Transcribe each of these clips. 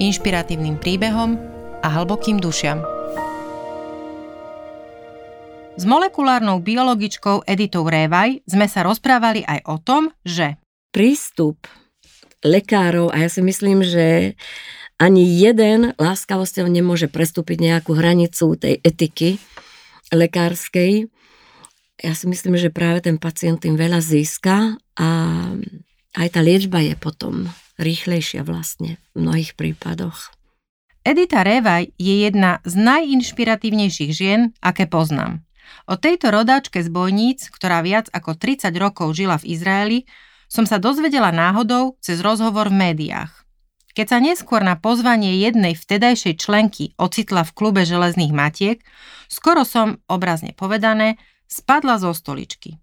inšpiratívnym príbehom a hlbokým dušiam. S molekulárnou biologičkou Editou Révaj sme sa rozprávali aj o tom, že prístup lekárov, a ja si myslím, že ani jeden láskavosťou nemôže prestúpiť nejakú hranicu tej etiky lekárskej. Ja si myslím, že práve ten pacient tým veľa získa a aj tá liečba je potom rýchlejšia vlastne v mnohých prípadoch. Edita Révaj je jedna z najinšpiratívnejších žien, aké poznám. O tejto rodáčke z bojníc, ktorá viac ako 30 rokov žila v Izraeli, som sa dozvedela náhodou cez rozhovor v médiách. Keď sa neskôr na pozvanie jednej vtedajšej členky ocitla v klube železných matiek, skoro som, obrazne povedané, spadla zo stoličky.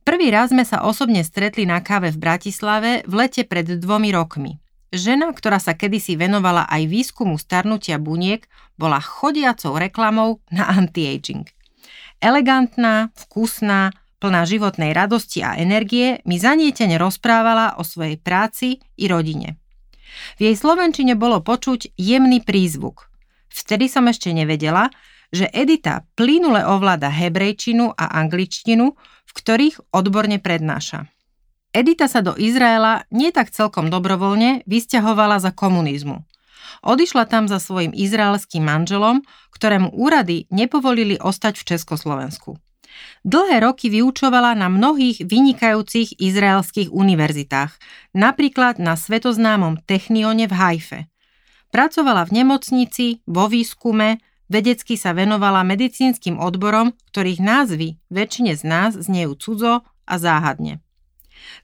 Prvý raz sme sa osobne stretli na káve v Bratislave v lete pred dvomi rokmi. Žena, ktorá sa kedysi venovala aj výskumu starnutia buniek, bola chodiacou reklamou na anti-aging. Elegantná, vkusná, plná životnej radosti a energie mi zanietene rozprávala o svojej práci i rodine. V jej slovenčine bolo počuť jemný prízvuk. Vtedy som ešte nevedela, že Edita plynule ovláda hebrejčinu a angličtinu, v ktorých odborne prednáša. Edita sa do Izraela nie tak celkom dobrovoľne vysťahovala za komunizmu. Odišla tam za svojim izraelským manželom, ktorému úrady nepovolili ostať v Československu. Dlhé roky vyučovala na mnohých vynikajúcich izraelských univerzitách, napríklad na svetoznámom Technione v Hajfe. Pracovala v nemocnici, vo výskume, vedecky sa venovala medicínskym odborom, ktorých názvy väčšine z nás znejú cudzo a záhadne.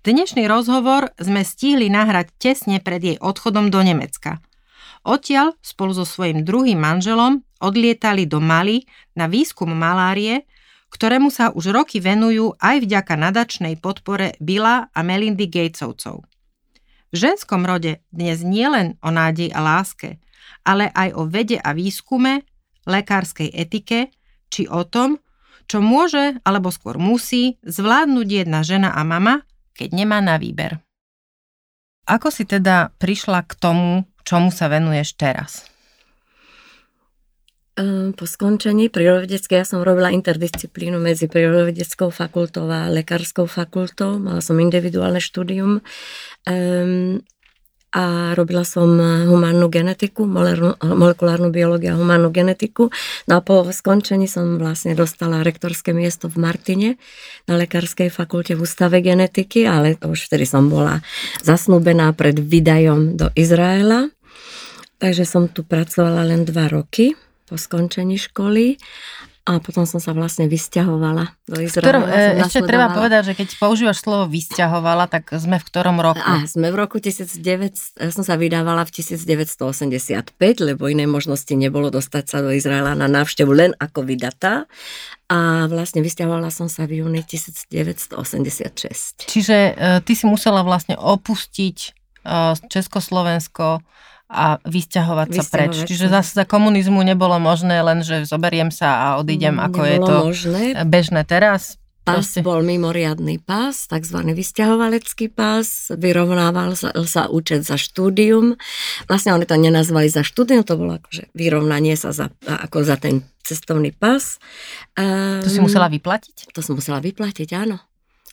Dnešný rozhovor sme stihli nahrať tesne pred jej odchodom do Nemecka – Odtiaľ spolu so svojím druhým manželom odlietali do Mali na výskum malárie, ktorému sa už roky venujú aj vďaka nadačnej podpore Billa a Melindy Gatesovcov. V ženskom rode dnes nielen o nádej a láske, ale aj o vede a výskume, lekárskej etike, či o tom, čo môže alebo skôr musí zvládnuť jedna žena a mama, keď nemá na výber. Ako si teda prišla k tomu, čomu sa venuješ teraz? Ehm, po skončení prírodovedeckej ja som robila interdisciplínu medzi prírodovedeckou fakultou a lekárskou fakultou. Mala som individuálne štúdium um, a robila som humánnu genetiku, molekulárnu biológiu a humánnu genetiku. No a po skončení som vlastne dostala rektorské miesto v Martine na lekárskej fakulte v ústave genetiky, ale to už vtedy som bola zasnúbená pred vydajom do Izraela. Takže som tu pracovala len dva roky po skončení školy a potom som sa vlastne vysťahovala do Izraela. Ktorom, e, ešte treba povedať, že keď používaš slovo vysťahovala, tak sme v ktorom roku? A, sme v roku 1900, ja som sa vydávala v 1985, lebo inej možnosti nebolo dostať sa do Izraela na návštevu len ako vydatá. A vlastne vysťahovala som sa v júni 1986. Čiže e, ty si musela vlastne opustiť e, Československo a vysťahovať sa preč. Čiže zase za komunizmu nebolo možné len, že zoberiem sa a odídem, ako je to možné. bežné teraz. Pás Proste. bol mimoriadný pás, tzv. vysťahovalecký pás, vyrovnával sa, sa účet za štúdium. Vlastne oni to nenazvali za štúdium, to bolo akože vyrovnanie sa za, ako za ten cestovný pás. To si musela vyplatiť? To som musela vyplatiť, áno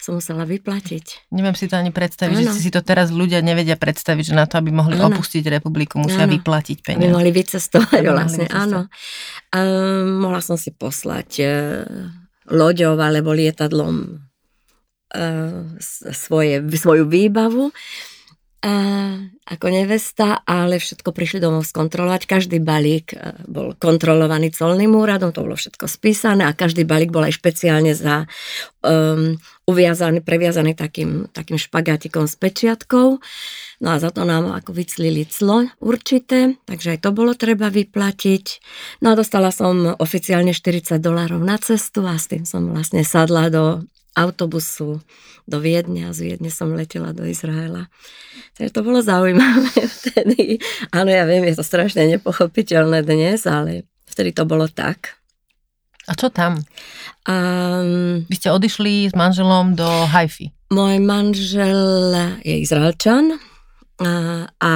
som musela vyplatiť. Neviem si to ani predstaviť, ano. že si to teraz ľudia nevedia predstaviť, že na to, aby mohli ano. opustiť republiku, musia ano. vyplatiť peniaze. Aby mohli vycestovať, aby vlastne, vycestovať. áno. Um, mohla som si poslať uh, loďou alebo lietadlom uh, svoje, svoju výbavu. A, ako nevesta, ale všetko prišli domov skontrolovať. Každý balík e, bol kontrolovaný colným úradom, to bolo všetko spísané a každý balík bol aj špeciálne za um, uviazaný, previazaný takým, takým špagátikom s pečiatkou. No a za to nám ako vyclili clo určité, takže aj to bolo treba vyplatiť. No a dostala som oficiálne 40 dolárov na cestu a s tým som vlastne sadla do autobusu do Viedne a z Viedne som letela do Izraela. Takže to bolo zaujímavé vtedy. Áno, ja viem, je to strašne nepochopiteľné dnes, ale vtedy to bolo tak. A čo tam? Um, Vy ste odišli s manželom do Haify. Môj manžel je Izraelčan a, a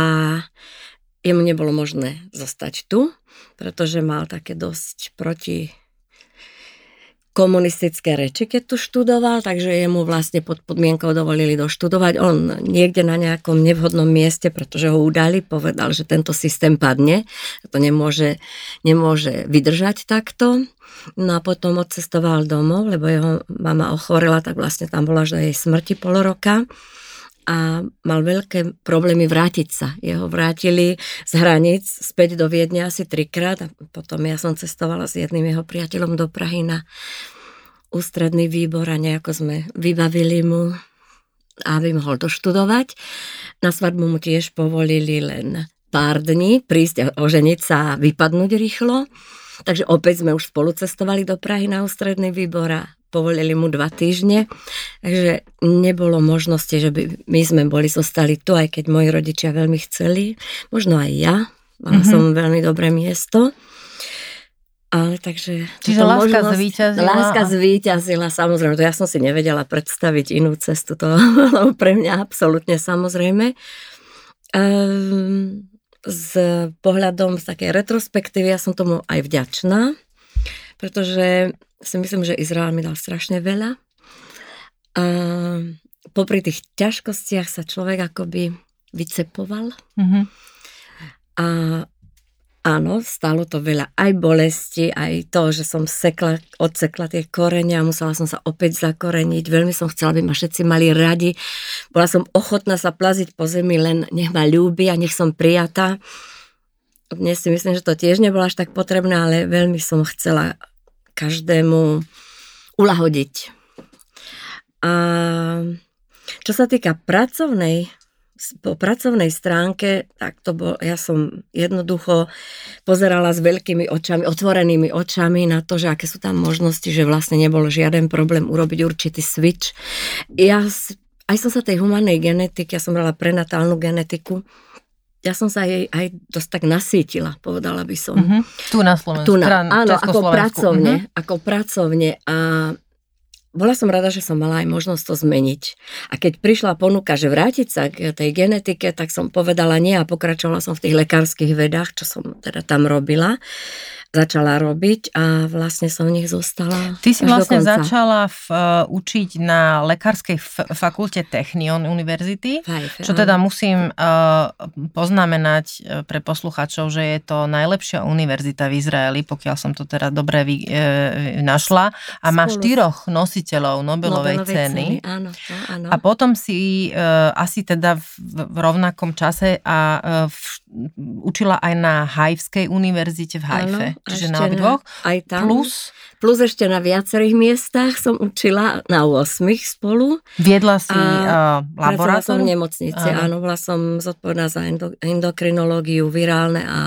jemu nebolo možné zostať tu, pretože mal také dosť proti komunistické reči, keď tu študoval, takže jemu vlastne pod podmienkou dovolili doštudovať. On niekde na nejakom nevhodnom mieste, pretože ho udali, povedal, že tento systém padne, to nemôže, nemôže vydržať takto. No a potom odcestoval domov, lebo jeho mama ochorela, tak vlastne tam bola až do jej smrti pol roka a mal veľké problémy vrátiť sa. Jeho vrátili z hraníc späť do Viedne asi trikrát a potom ja som cestovala s jedným jeho priateľom do Prahy na ústredný výbor a nejako sme vybavili mu, aby mohol doštudovať. Na svadbu mu tiež povolili len pár dní prísť oženiť sa a vypadnúť rýchlo. Takže opäť sme už spolu cestovali do Prahy na ústredný výbor a povolili mu dva týždne. Takže nebolo možnosti, že by my sme boli zostali tu, aj keď moji rodičia veľmi chceli. Možno aj ja. Mala mm-hmm. som veľmi dobré miesto. Ale takže... Čiže láska možnosť, zvíťazila. Láska zvíťazila, samozrejme. To ja som si nevedela predstaviť inú cestu. To bolo pre mňa absolútne samozrejme. Um, s pohľadom z takej retrospektívy ja som tomu aj vďačná, pretože si myslím, že Izrael mi dal strašne veľa. A popri tých ťažkostiach sa človek akoby vycepoval. Mm-hmm. A Áno, stalo to veľa aj bolesti, aj to, že som sekla, odsekla tie korene a musela som sa opäť zakoreniť. Veľmi som chcela, aby ma všetci mali radi. Bola som ochotná sa plaziť po zemi, len nech ma ľúbi a nech som prijatá. Dnes si myslím, že to tiež nebolo až tak potrebné, ale veľmi som chcela každému ulahodiť. A čo sa týka pracovnej po pracovnej stránke, tak to bol, ja som jednoducho pozerala s veľkými očami, otvorenými očami na to, že aké sú tam možnosti, že vlastne nebol žiaden problém urobiť určitý switch. Ja aj som sa tej humanej genetiky, ja som brala prenatálnu genetiku, ja som sa jej aj dosť tak nasítila, povedala by som. Mm-hmm. Tu na Slovensku. Tu na, áno, ako pracovne, mm-hmm. ako pracovne a bola som rada, že som mala aj možnosť to zmeniť. A keď prišla ponuka, že vrátiť sa k tej genetike, tak som povedala nie a pokračovala som v tých lekárskych vedách, čo som teda tam robila začala robiť a vlastne som v nich zostala. Ty si vlastne začala v, uh, učiť na lekárskej fakulte Technion univerzity, Fajfe, čo teda musím uh, poznamenať uh, pre posluchačov, že je to najlepšia univerzita v Izraeli, pokiaľ som to teda dobre vy, uh, našla a má štyroch nositeľov Nobelovej, Nobelovej ceny. ceny. Áno, no, áno. A potom si uh, asi teda v, v rovnakom čase a uh, v, učila aj na Hajvskej univerzite v Hajfe. Áno, čiže na obidvoch. Aj tam. Plus? Plus ešte na viacerých miestach som učila, na 8 spolu. Viedla si a, uh, laboratórium? som v nemocnici, áno. Bola som zodpovedná za endokrinológiu, virálne a,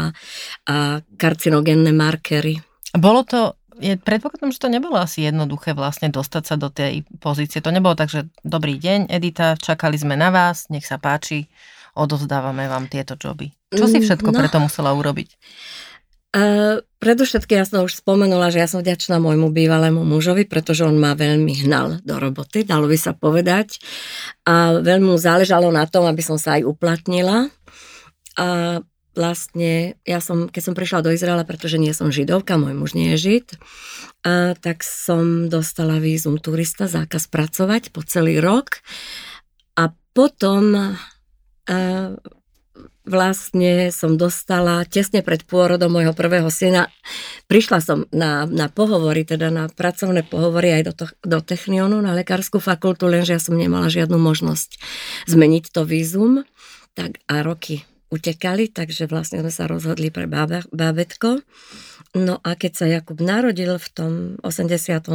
a karcinogénne markery. Bolo to je, predpokladám, že to nebolo asi jednoduché vlastne dostať sa do tej pozície. To nebolo tak, že dobrý deň, Edita, čakali sme na vás, nech sa páči, odovzdávame vám tieto joby. Čo si všetko no, preto musela urobiť? Uh, predovšetkým ja som už spomenula, že ja som vďačná môjmu bývalému mužovi, pretože on ma veľmi hnal do roboty, dalo by sa povedať. A veľmi mu záležalo na tom, aby som sa aj uplatnila. A vlastne, ja som, keď som prišla do Izraela, pretože nie som židovka, môj muž nie je žid, a tak som dostala vízum turista, zákaz pracovať po celý rok. A potom a, vlastne som dostala tesne pred pôrodom môjho prvého syna. Prišla som na, na pohovory, teda na pracovné pohovory aj do, to, do Technionu, na lekárskú fakultu, lenže ja som nemala žiadnu možnosť zmeniť to vízum. tak a roky utekali, takže vlastne sme sa rozhodli pre bábetko. No a keď sa Jakub narodil v tom 87.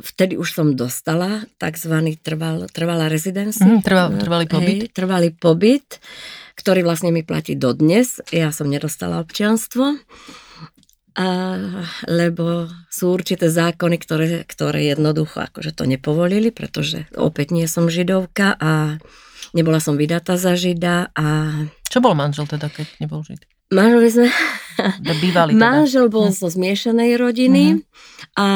Vtedy už som dostala tzv. Trval, trvalá rezidencia. Mm, trval, trvalý pobyt. Hej, trvalý pobyt, ktorý vlastne mi platí dodnes. Ja som nedostala občianstvo, uh, lebo sú určité zákony, ktoré, ktoré jednoducho akože to nepovolili, pretože opäť nie som židovka a nebola som vydatá za žida. A... Čo bol manžel teda, keď nebol žid? Manželi sme... Bývali teda. Manžel bol hm. zo zmiešanej rodiny mm-hmm. a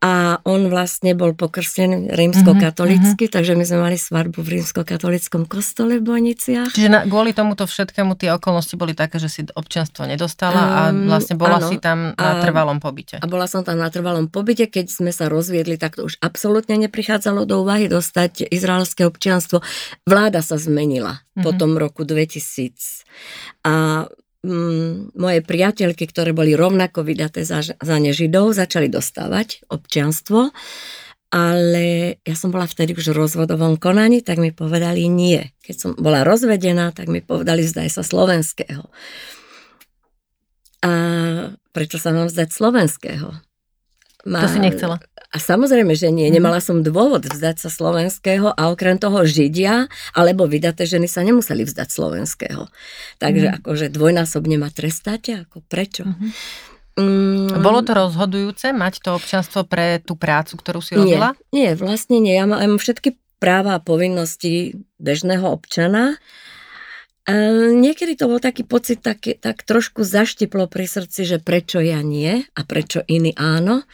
a on vlastne bol pokrstený rímsko-katolicky, mm-hmm. takže my sme mali svadbu v rímsko-katolickom kostole v Bojniciach. Čiže na, kvôli tomuto všetkému tie okolnosti boli také, že si občianstvo nedostala um, a vlastne bola áno, si tam na a, trvalom pobyte. A bola som tam na trvalom pobyte, keď sme sa rozviedli, tak to už absolútne neprichádzalo do úvahy dostať izraelské občianstvo. Vláda sa zmenila mm-hmm. po tom roku 2000. A mm, moje priateľky, ktoré boli rovnako vydaté za, za nežidov, začali dostávať občianstvo, ale ja som bola vtedy už v rozvodovom konaní, tak mi povedali nie. Keď som bola rozvedená, tak mi povedali zdaj sa slovenského. A prečo sa mám vzdať slovenského? Ma, to si nechcela? A samozrejme, že nie. Mhm. Nemala som dôvod vzdať sa slovenského a okrem toho Židia alebo vydaté ženy sa nemuseli vzdať slovenského. Takže mm. akože dvojnásobne ma trestáte? Ako prečo? Mm-hmm. Mm. Bolo to rozhodujúce mať to občanstvo pre tú prácu, ktorú si robila? Nie, nie vlastne nie. Ja mám všetky práva a povinnosti bežného občana. Niekedy to bol taký pocit, tak, tak trošku zaštiplo pri srdci, že prečo ja nie a prečo iní áno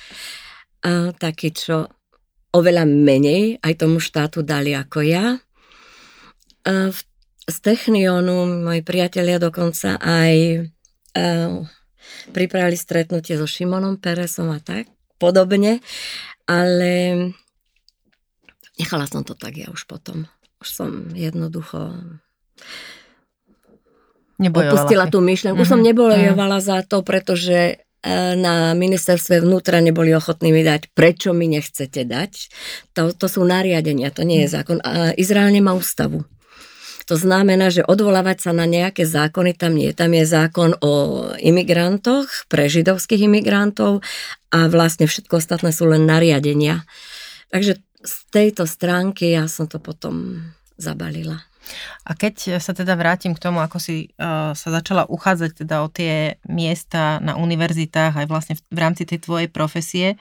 a taký, čo oveľa menej aj tomu štátu dali ako ja. A v, z Technionu moji priatelia dokonca aj a, pripravili stretnutie so Šimonom Peresom a tak podobne, ale nechala som to tak ja už potom. Už som jednoducho Nebojovala opustila si. tú myšlenku. Mm-hmm. Som mhm. nebojovala mm-hmm. za to, pretože E, na ministerstve vnútra neboli ochotní mi dať, prečo mi nechcete dať. To, to sú nariadenia, to nie je zákon. A Izrael nemá ústavu. To znamená, že odvolávať sa na nejaké zákony tam nie. Tam je zákon o imigrantoch, pre židovských imigrantov a vlastne všetko ostatné sú len nariadenia. Takže z tejto stránky ja som to potom zabalila. A keď sa teda vrátim k tomu, ako si uh, sa začala uchádzať teda o tie miesta na univerzitách aj vlastne v, v rámci tej tvojej profesie,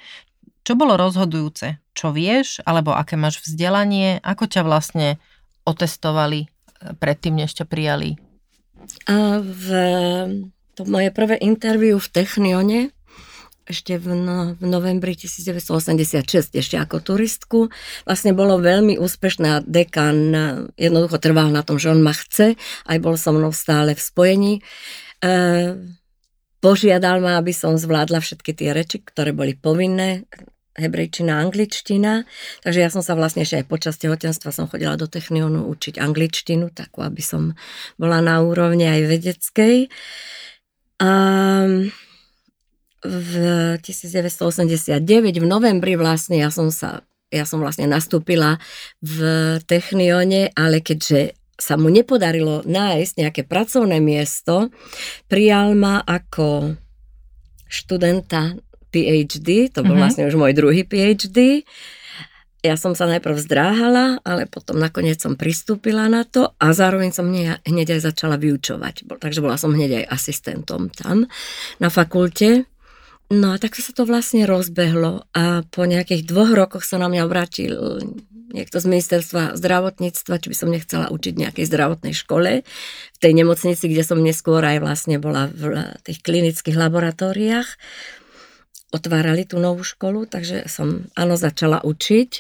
čo bolo rozhodujúce? Čo vieš, alebo aké máš vzdelanie? Ako ťa vlastne otestovali eh, predtým, než ťa prijali? A v to moje prvé interviu v Technione ešte v, no, v novembri 1986, ešte ako turistku. Vlastne bolo veľmi úspešné a dekan jednoducho trval na tom, že on ma chce, aj bol so mnou stále v spojení. E, požiadal ma, aby som zvládla všetky tie reči, ktoré boli povinné, hebrejčina, angličtina. Takže ja som sa vlastne ešte aj počas tehotenstva som chodila do Technionu učiť angličtinu, takú, aby som bola na úrovni aj vedeckej. A v 1989 v novembri vlastne ja som sa ja som vlastne nastúpila v Technione, ale keďže sa mu nepodarilo nájsť nejaké pracovné miesto, prijal ma ako študenta PhD, to bol mm-hmm. vlastne už môj druhý PhD. Ja som sa najprv zdráhala, ale potom nakoniec som pristúpila na to a zároveň som hneď aj začala vyučovať. Takže bola som hneď aj asistentom tam na fakulte. No a tak sa to vlastne rozbehlo a po nejakých dvoch rokoch sa na mňa obrátil niekto z ministerstva zdravotníctva, či by som nechcela učiť v nejakej zdravotnej škole, v tej nemocnici, kde som neskôr aj vlastne bola v tých klinických laboratóriách. Otvárali tú novú školu, takže som áno začala učiť.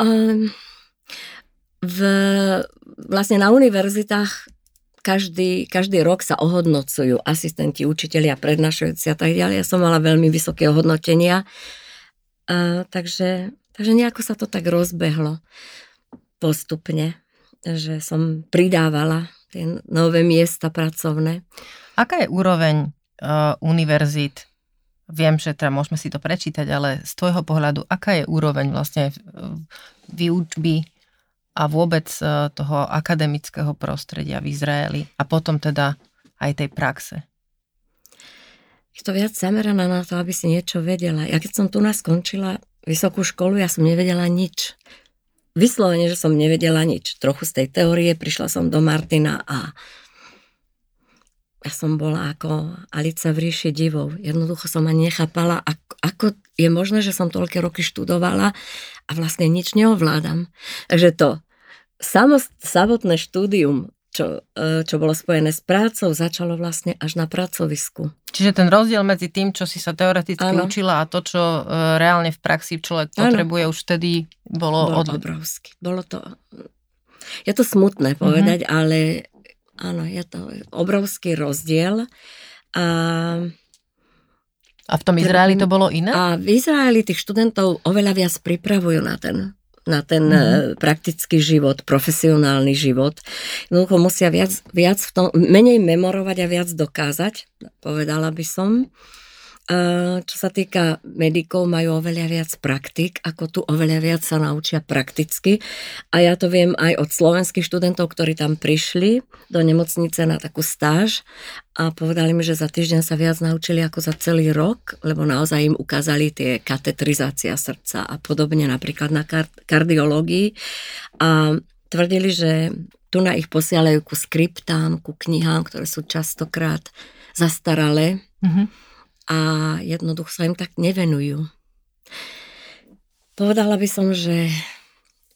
Um, v, vlastne na univerzitách každý, každý rok sa ohodnocujú asistenti, učitelia, prednášajúci a tak ďalej. Ja som mala veľmi vysoké ohodnotenia. A, takže, takže nejako sa to tak rozbehlo postupne, že som pridávala tie nové miesta pracovné. Aká je úroveň uh, univerzít? Viem, že teda môžeme si to prečítať, ale z tvojho pohľadu, aká je úroveň vlastne výučby a vôbec e, toho akademického prostredia v Izraeli a potom teda aj tej praxe? Je to viac zameraná na to, aby si niečo vedela. Ja keď som tu skončila vysokú školu, ja som nevedela nič. Vyslovene, že som nevedela nič. Trochu z tej teórie prišla som do Martina a ja som bola ako Alica v ríši divov. Jednoducho som ani nechápala, ako, ako je možné, že som toľké roky študovala a vlastne nič neovládam. Takže to samotné štúdium, čo, e, čo bolo spojené s prácou, začalo vlastne až na pracovisku. Čiže ten rozdiel medzi tým, čo si sa teoreticky ano. učila a to, čo e, reálne v praxi človek ano. potrebuje, už vtedy bolo... Bolo od... obrovský. Bolo to... Je to smutné povedať, mm-hmm. ale Áno, je to obrovský rozdiel. A, a v tom Izraeli to bolo iné? A v Izraeli tých študentov oveľa viac pripravujú na ten na ten mm-hmm. praktický život, profesionálny život. Jednoducho musia viac, viac v tom, menej memorovať a viac dokázať, povedala by som. Čo sa týka medikov, majú oveľa viac praktik, ako tu oveľa viac sa naučia prakticky. A ja to viem aj od slovenských študentov, ktorí tam prišli do nemocnice na takú stáž a povedali mi, že za týždeň sa viac naučili ako za celý rok, lebo naozaj im ukázali tie katetrizácia srdca a podobne, napríklad na kar- kardiológii. A tvrdili, že tu na ich posielajú ku skriptám, ku knihám, ktoré sú častokrát zastaralé. Mm-hmm a jednoducho sa im tak nevenujú. Povedala by som, že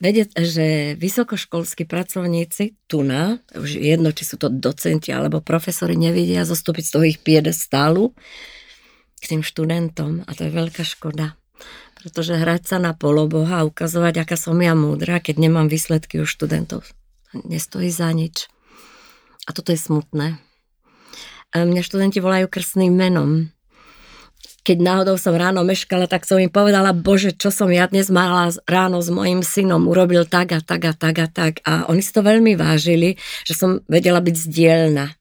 vedieť, že vysokoškolskí pracovníci tu na, už jedno, či sú to docenti alebo profesori, nevidia zostúpiť z toho ich piedestálu k tým študentom a to je veľká škoda. Pretože hrať sa na poloboha a ukazovať, aká som ja múdra, keď nemám výsledky u študentov, nestojí za nič. A toto je smutné. Mňa študenti volajú krstným menom keď náhodou som ráno meškala, tak som im povedala, bože, čo som ja dnes mala ráno s mojim synom, urobil tak a tak a tak a tak. A oni si to veľmi vážili, že som vedela byť zdielna.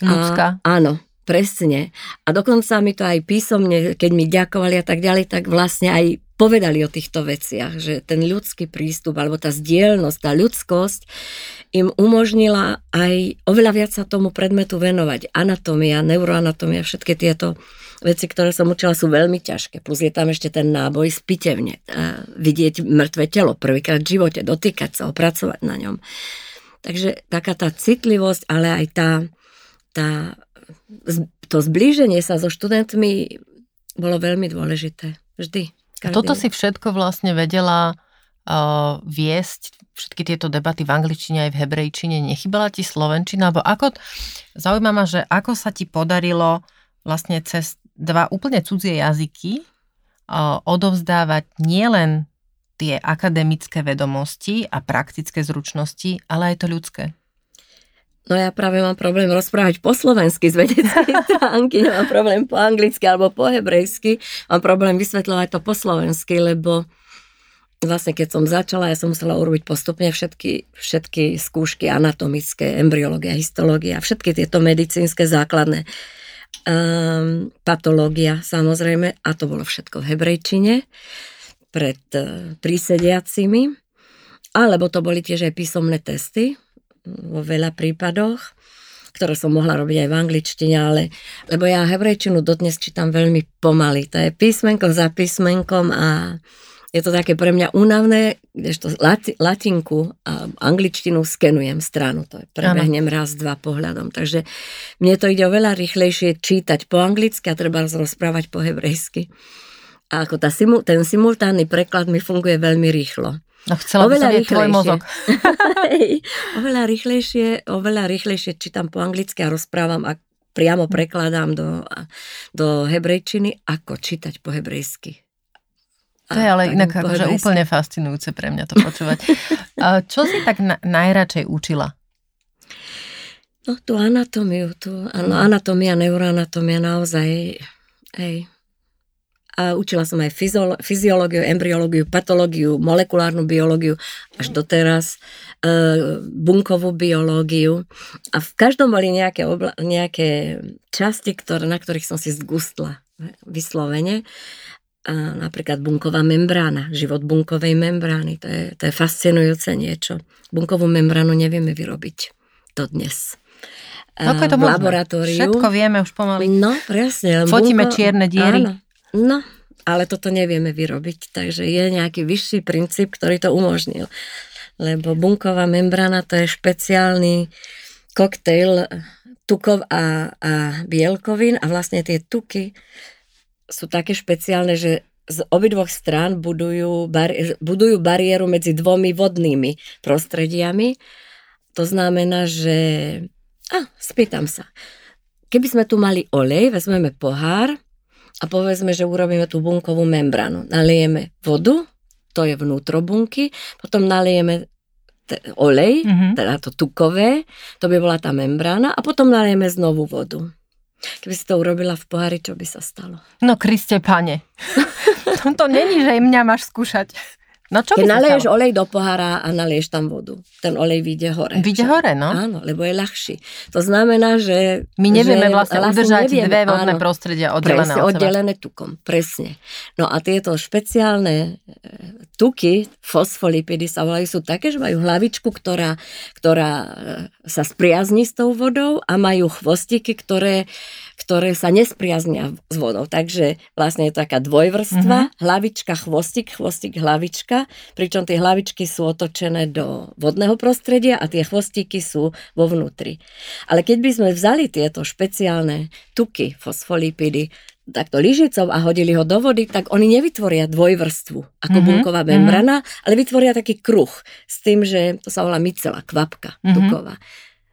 Ľudská. A, áno, presne. A dokonca mi to aj písomne, keď mi ďakovali a tak ďalej, tak vlastne aj povedali o týchto veciach, že ten ľudský prístup alebo tá zdielnosť, tá ľudskosť im umožnila aj oveľa viac sa tomu predmetu venovať. Anatómia, neuroanatómia, všetky tieto veci, ktoré som učila, sú veľmi ťažké. Plus je tam ešte ten náboj z pitevne. Vidieť mŕtve telo prvýkrát v živote, dotýkať sa, opracovať na ňom. Takže taká tá citlivosť, ale aj tá, tá, to zblíženie sa so študentmi bolo veľmi dôležité. Vždy. A toto si všetko vlastne vedela uh, viesť, všetky tieto debaty v angličtine aj v hebrejčine. Nechybala ti slovenčina? Alebo ako, zaujíma ma, že ako sa ti podarilo vlastne cez dva úplne cudzie jazyky odovzdávať nielen tie akademické vedomosti a praktické zručnosti, ale aj to ľudské. No ja práve mám problém rozprávať po slovensky z vedeckej stránky, nemám problém po anglicky alebo po hebrejsky, mám problém vysvetľovať to po slovensky, lebo vlastne keď som začala, ja som musela urobiť postupne všetky, všetky skúšky anatomické, embryológia, histológia, všetky tieto medicínske základné um, patológia samozrejme a to bolo všetko v hebrejčine pred uh, prísediacimi, alebo to boli tiež aj písomné testy vo veľa prípadoch, ktoré som mohla robiť aj v angličtine, ale lebo ja hebrejčinu dodnes čítam veľmi pomaly. To je písmenko za písmenkom a je to také pre mňa únavné, kdežto lati, latinku a angličtinu skenujem stranu, to je prebehnem raz, dva pohľadom. Takže mne to ide oveľa rýchlejšie čítať po anglicky a treba rozprávať po hebrejsky. A ako tá, ten simultánny preklad mi funguje veľmi rýchlo. No chcela oveľa by som tvoj mozog. oveľa rýchlejšie, oveľa rýchlejšie čítam po anglicky a rozprávam a priamo prekladám do, do hebrejčiny, ako čítať po hebrejsky. To je ale inak akože úplne fascinujúce pre mňa to počúvať. Čo si tak na, najradšej učila? No tú anatómiu, tú, áno, anatómia, neuroanatómia naozaj, hej. A učila som aj fyziológiu, embryológiu, patológiu, molekulárnu biológiu, až doteraz e, bunkovú biológiu. A v každom boli nejaké, obla- nejaké časti, ktoré, na ktorých som si zgustla vyslovene. Napríklad bunková membrána, život bunkovej membrány, to je, to je fascinujúce niečo. Bunkovú membránu nevieme vyrobiť to dnes. Ako je to v laboratóriu. Všetko vieme už pomaly. No, presne. Fotíme bunko... čierne diery. Áno. No, ale toto nevieme vyrobiť, takže je nejaký vyšší princíp, ktorý to umožnil. Lebo bunková membrána to je špeciálny koktejl tukov a, a bielkovín a vlastne tie tuky sú také špeciálne, že z obidvoch strán budujú, bar- budujú bariéru medzi dvomi vodnými prostrediami. To znamená, že... A, spýtam sa. Keby sme tu mali olej, vezmeme pohár a povedzme, že urobíme tú bunkovú membránu. Naliejeme vodu, to je vnútro bunky, potom naliejeme t- olej, mm-hmm. teda to tukové, to by bola tá membrána a potom naliejeme znovu vodu. Keby si to urobila v pohári, čo by sa stalo? No, Kriste, pane. to, to není, že mňa máš skúšať. No čo Keď naleješ olej do pohára a nalieš tam vodu, ten olej vyjde hore. Vyjde hore, no. Áno, lebo je ľahší. To znamená, že... My nevieme že vlastne udržať nevieme, dve vodné áno, prostredia oddelené presne, oddelené tukom, presne. No a tieto špeciálne e, tuky, fosfolipidy sa volajú, sú také, že majú hlavičku, ktorá, ktorá e, sa spriazní s tou vodou a majú chvostiky, ktoré ktoré sa nespriaznia s vodou. Takže vlastne je to taká dvojvrstva, mm-hmm. hlavička, chvostik, chvostik, hlavička, pričom tie hlavičky sú otočené do vodného prostredia a tie chvostiky sú vo vnútri. Ale keď by sme vzali tieto špeciálne tuky, fosfolipidy, takto lyžicou a hodili ho do vody, tak oni nevytvoria dvojvrstvu ako mm-hmm. bunková membrana, mm-hmm. ale vytvoria taký kruh s tým, že to sa volá micela, kvapka mm-hmm. tuková.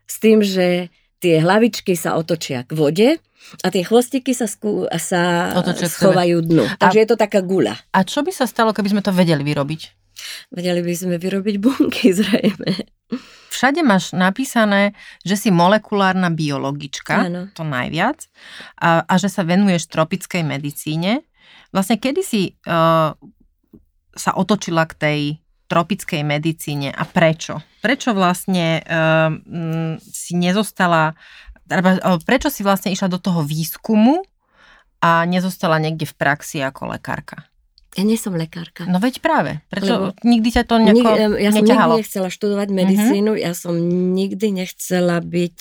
S tým, že tie hlavičky sa otočia k vode a tie chvostiky sa, skú, sa schovajú dnu. Takže a, je to taká gula. A čo by sa stalo, keby sme to vedeli vyrobiť? Vedeli by sme vyrobiť bunky, zrejme. Všade máš napísané, že si molekulárna biologička, Áno. to najviac, a, a že sa venuješ tropickej medicíne. Vlastne kedy si uh, sa otočila k tej tropickej medicíne a prečo? Prečo vlastne uh, si nezostala, prečo si vlastne išla do toho výskumu a nezostala niekde v praxi ako lekárka? Ja nie som lekárka. No veď práve. Prečo Lebo nikdy ťa to nejako Ja som neťahalo? nikdy nechcela študovať medicínu, uh-huh. ja som nikdy nechcela byť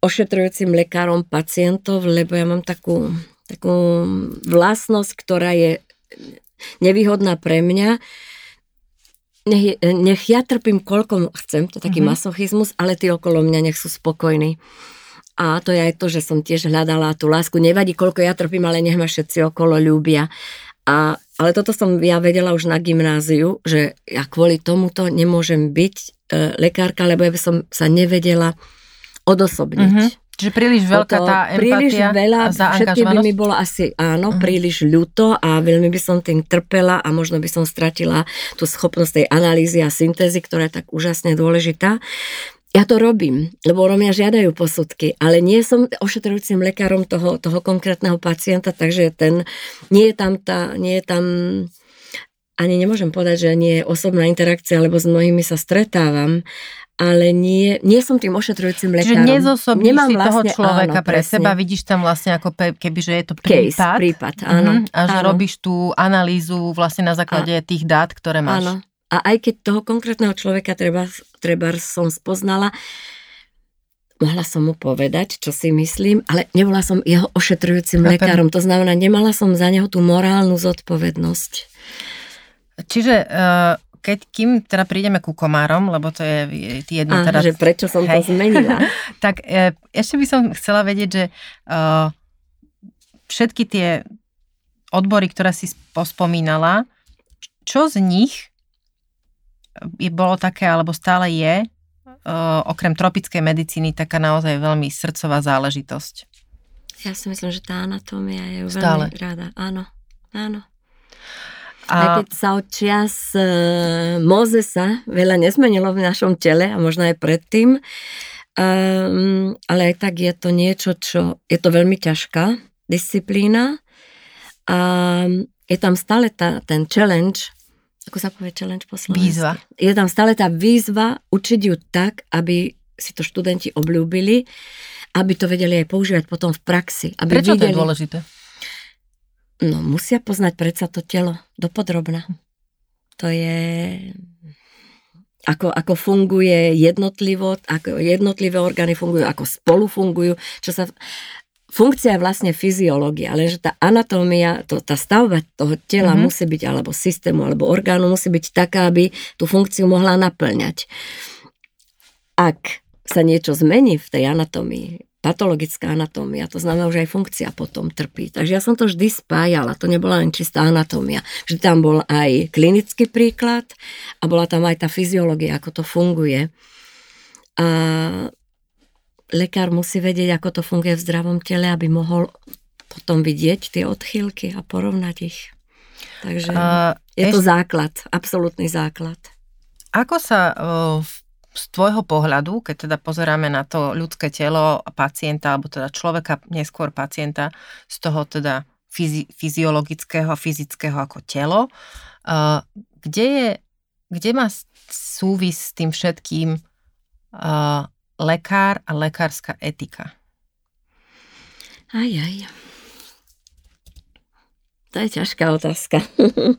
ošetrujúcim lekárom pacientov, lebo ja mám takú, takú vlastnosť, ktorá je nevýhodná pre mňa, nech, nech ja trpím koľko chcem, to je taký mm-hmm. masochizmus, ale tí okolo mňa nech sú spokojní. A to je aj to, že som tiež hľadala tú lásku. Nevadí, koľko ja trpím, ale nech ma všetci okolo ľúbia. A, ale toto som ja vedela už na gymnáziu, že ja kvôli tomuto nemôžem byť e, lekárka, lebo ja by som sa nevedela odosobniť. Mm-hmm. Čiže príliš veľká tá empatia príliš veľa, všetky by mi bolo asi áno, uh-huh. príliš ľúto a veľmi by som tým trpela a možno by som stratila tú schopnosť tej analýzy a syntézy, ktorá je tak úžasne dôležitá. Ja to robím, lebo mňa žiadajú posudky, ale nie som ošetrujúcim lekárom toho, toho konkrétneho pacienta, takže ten, nie je tam tá, nie je tam ani nemôžem povedať, že nie je osobná interakcia, lebo s mnohými sa stretávam, ale nie, nie som tým ošetrujúcim lekárom. Čiže nezosobníš Nemám si vlastne, toho človeka áno, pre presne. seba, vidíš tam vlastne ako keby, že je to prípad. Case, prípad, áno. Uh-huh, a že áno. robíš tú analýzu vlastne na základe a, tých dát, ktoré máš. Áno. A aj keď toho konkrétneho človeka treba, treba som spoznala, mohla som mu povedať, čo si myslím, ale nebola som jeho ošetrujúcim Chápem. lekárom. To znamená, nemala som za neho tú morálnu zodpovednosť. Čiže uh, keď, kým teda prídeme ku komárom, lebo to je jedno teda... že prečo som hej, to zmenila. tak e, ešte by som chcela vedieť, že uh, všetky tie odbory, ktoré si pospomínala, čo z nich je, bolo také, alebo stále je, uh, okrem tropickej medicíny, taká naozaj veľmi srdcová záležitosť? Ja si myslím, že tá anatómia je veľmi rada. Áno, áno. A... Aj keď sa od čias e, Mozesa veľa nezmenilo v našom tele a možno aj predtým, um, ale aj tak je to niečo, čo je to veľmi ťažká disciplína a je tam stále tá, ten challenge, ako sa povie challenge po slovensky? Výzva. Je tam stále tá výzva učiť ju tak, aby si to študenti obľúbili, aby to vedeli aj používať potom v praxi. Aby Prečo videli, to je dôležité? No, musia poznať predsa to telo dopodrobna. To je ako, ako funguje jednotlivo, ako jednotlivé orgány fungujú, ako spolu fungujú, čo sa... Funkcia je vlastne fyziológia, ale že tá anatómia, to, tá stavba toho tela mm-hmm. musí byť, alebo systému, alebo orgánu musí byť taká, aby tú funkciu mohla naplňať. Ak sa niečo zmení v tej anatómii, patologická anatómia, to znamená, že aj funkcia potom trpí. Takže ja som to vždy spájala, to nebola len čistá anatómia. Vždy tam bol aj klinický príklad a bola tam aj tá fyziológia, ako to funguje. A lekár musí vedieť, ako to funguje v zdravom tele, aby mohol potom vidieť tie odchýlky a porovnať ich. Takže uh, je to základ, absolútny základ. Ako sa uh, v z tvojho pohľadu, keď teda pozeráme na to ľudské telo pacienta, alebo teda človeka, neskôr pacienta, z toho teda fyzi- fyziologického a fyzického ako telo, uh, kde je, kde má súvis s tým všetkým uh, lekár a lekárska etika? Aj, aj. To je ťažká otázka.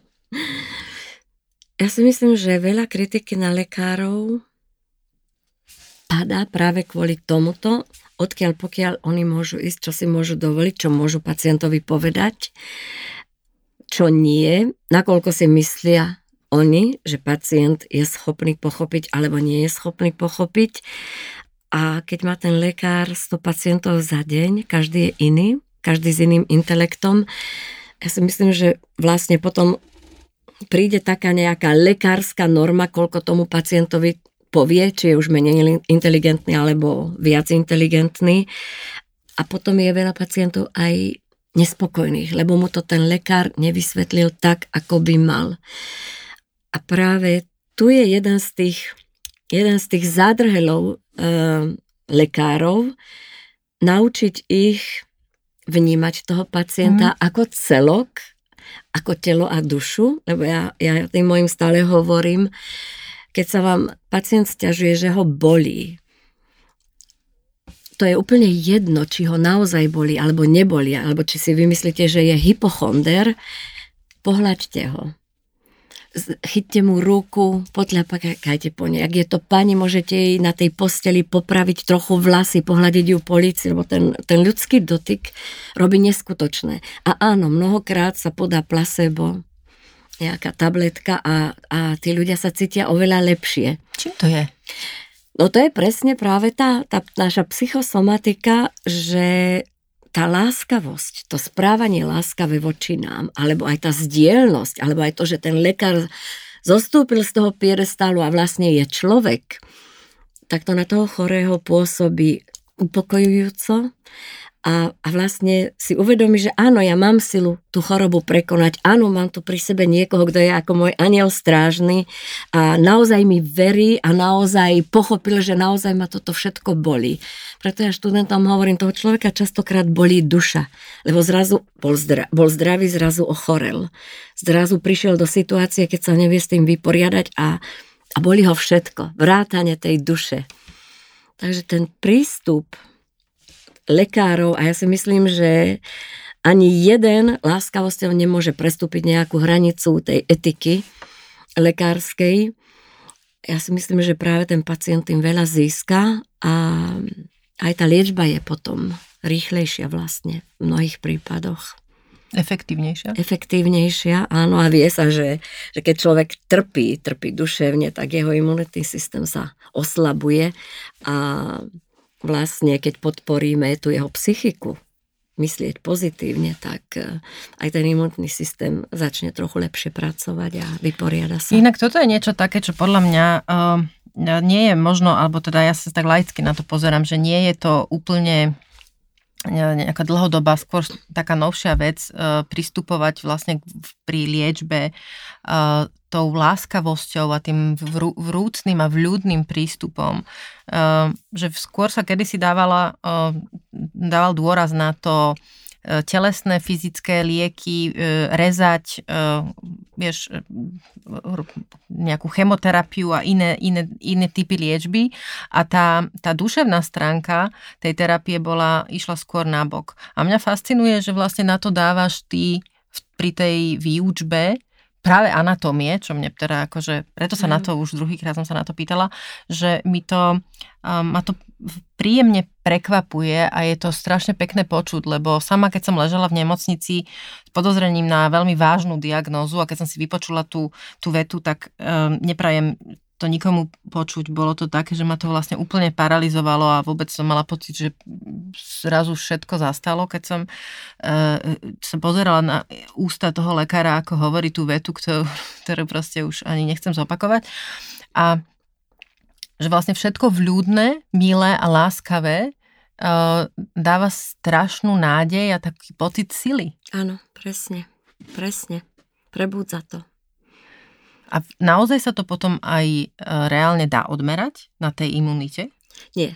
ja si myslím, že veľa kritiky na lekárov padá práve kvôli tomuto, odkiaľ pokiaľ oni môžu ísť, čo si môžu dovoliť, čo môžu pacientovi povedať, čo nie, nakoľko si myslia oni, že pacient je schopný pochopiť alebo nie je schopný pochopiť. A keď má ten lekár 100 pacientov za deň, každý je iný, každý s iným intelektom, ja si myslím, že vlastne potom príde taká nejaká lekárska norma, koľko tomu pacientovi povie, či je už menej inteligentný alebo viac inteligentný. A potom je veľa pacientov aj nespokojných, lebo mu to ten lekár nevysvetlil tak, ako by mal. A práve tu je jeden z tých, jeden z tých zádrhelov e, lekárov, naučiť ich vnímať toho pacienta mm. ako celok, ako telo a dušu, lebo ja, ja tým mojim stále hovorím, keď sa vám pacient stiažuje, že ho bolí, to je úplne jedno, či ho naozaj boli alebo neboli, alebo či si vymyslíte, že je hypochonder, pohľaďte ho. Chyťte mu ruku, potľapakajte po nej. Ak je to pani, môžete jej na tej posteli popraviť trochu vlasy, pohľadiť ju po líci, lebo ten, ten ľudský dotyk robí neskutočné. A áno, mnohokrát sa podá placebo, nejaká tabletka a, a tí ľudia sa cítia oveľa lepšie. Čím to je? No to je presne práve tá, tá naša psychosomatika, že tá láskavosť, to správanie láskavé voči nám, alebo aj tá zdielnosť, alebo aj to, že ten lekár zostúpil z toho pierestálu a vlastne je človek, tak to na toho chorého pôsobí upokojujúco a, a vlastne si uvedomí, že áno, ja mám silu tú chorobu prekonať, áno, mám tu pri sebe niekoho, kto je ako môj aniel strážny a naozaj mi verí a naozaj pochopil, že naozaj ma toto všetko bolí. Preto ja študentom hovorím, toho človeka častokrát bolí duša, lebo zrazu bol, zdra, bol zdravý, zrazu ochorel. Zrazu prišiel do situácie, keď sa nevie s tým vyporiadať a, a boli ho všetko, vrátane tej duše. Takže ten prístup lekárov a ja si myslím, že ani jeden láskavosťou nemôže prestúpiť nejakú hranicu tej etiky lekárskej. Ja si myslím, že práve ten pacient tým veľa získa a aj tá liečba je potom rýchlejšia vlastne v mnohých prípadoch. Efektívnejšia? Efektívnejšia, áno a vie sa, že, že keď človek trpí, trpí duševne, tak jeho imunitný systém sa oslabuje a vlastne, keď podporíme tú jeho psychiku, myslieť pozitívne, tak e, aj ten imunitný systém začne trochu lepšie pracovať a vyporiada sa. Inak toto je niečo také, čo podľa mňa uh, nie je možno, alebo teda ja sa tak laicky na to pozerám, že nie je to úplne nejaká dlhodobá, skôr taká novšia vec, uh, pristupovať vlastne pri liečbe uh, tou láskavosťou a tým vrú, vrúcným a vľúdnym prístupom. Že skôr sa kedysi dávala, dával dôraz na to, E, telesné, fyzické lieky, e, rezať, e, vieš, nejakú chemoterapiu a iné, iné, iné typy liečby. A tá, tá duševná stránka tej terapie bola, išla skôr nabok. A mňa fascinuje, že vlastne na to dávaš ty pri tej výučbe práve anatómie, čo mne teda akože, preto sa mm. na mhm. to už druhýkrát som sa na to pýtala, že mi to, um, ma to príjemne prekvapuje a je to strašne pekné počuť, lebo sama keď som ležala v nemocnici s podozrením na veľmi vážnu diagnózu a keď som si vypočula tú, tú vetu, tak um, neprajem to nikomu počuť. Bolo to také, že ma to vlastne úplne paralizovalo a vôbec som mala pocit, že zrazu všetko zastalo, keď som uh, sa pozerala na ústa toho lekára, ako hovorí tú vetu, ktorú, ktorú proste už ani nechcem zopakovať. A že vlastne všetko vľúdne, milé a láskavé dáva strašnú nádej a taký pocit sily. Áno, presne, presne. Prebúdza to. A naozaj sa to potom aj e, reálne dá odmerať na tej imunite? Nie.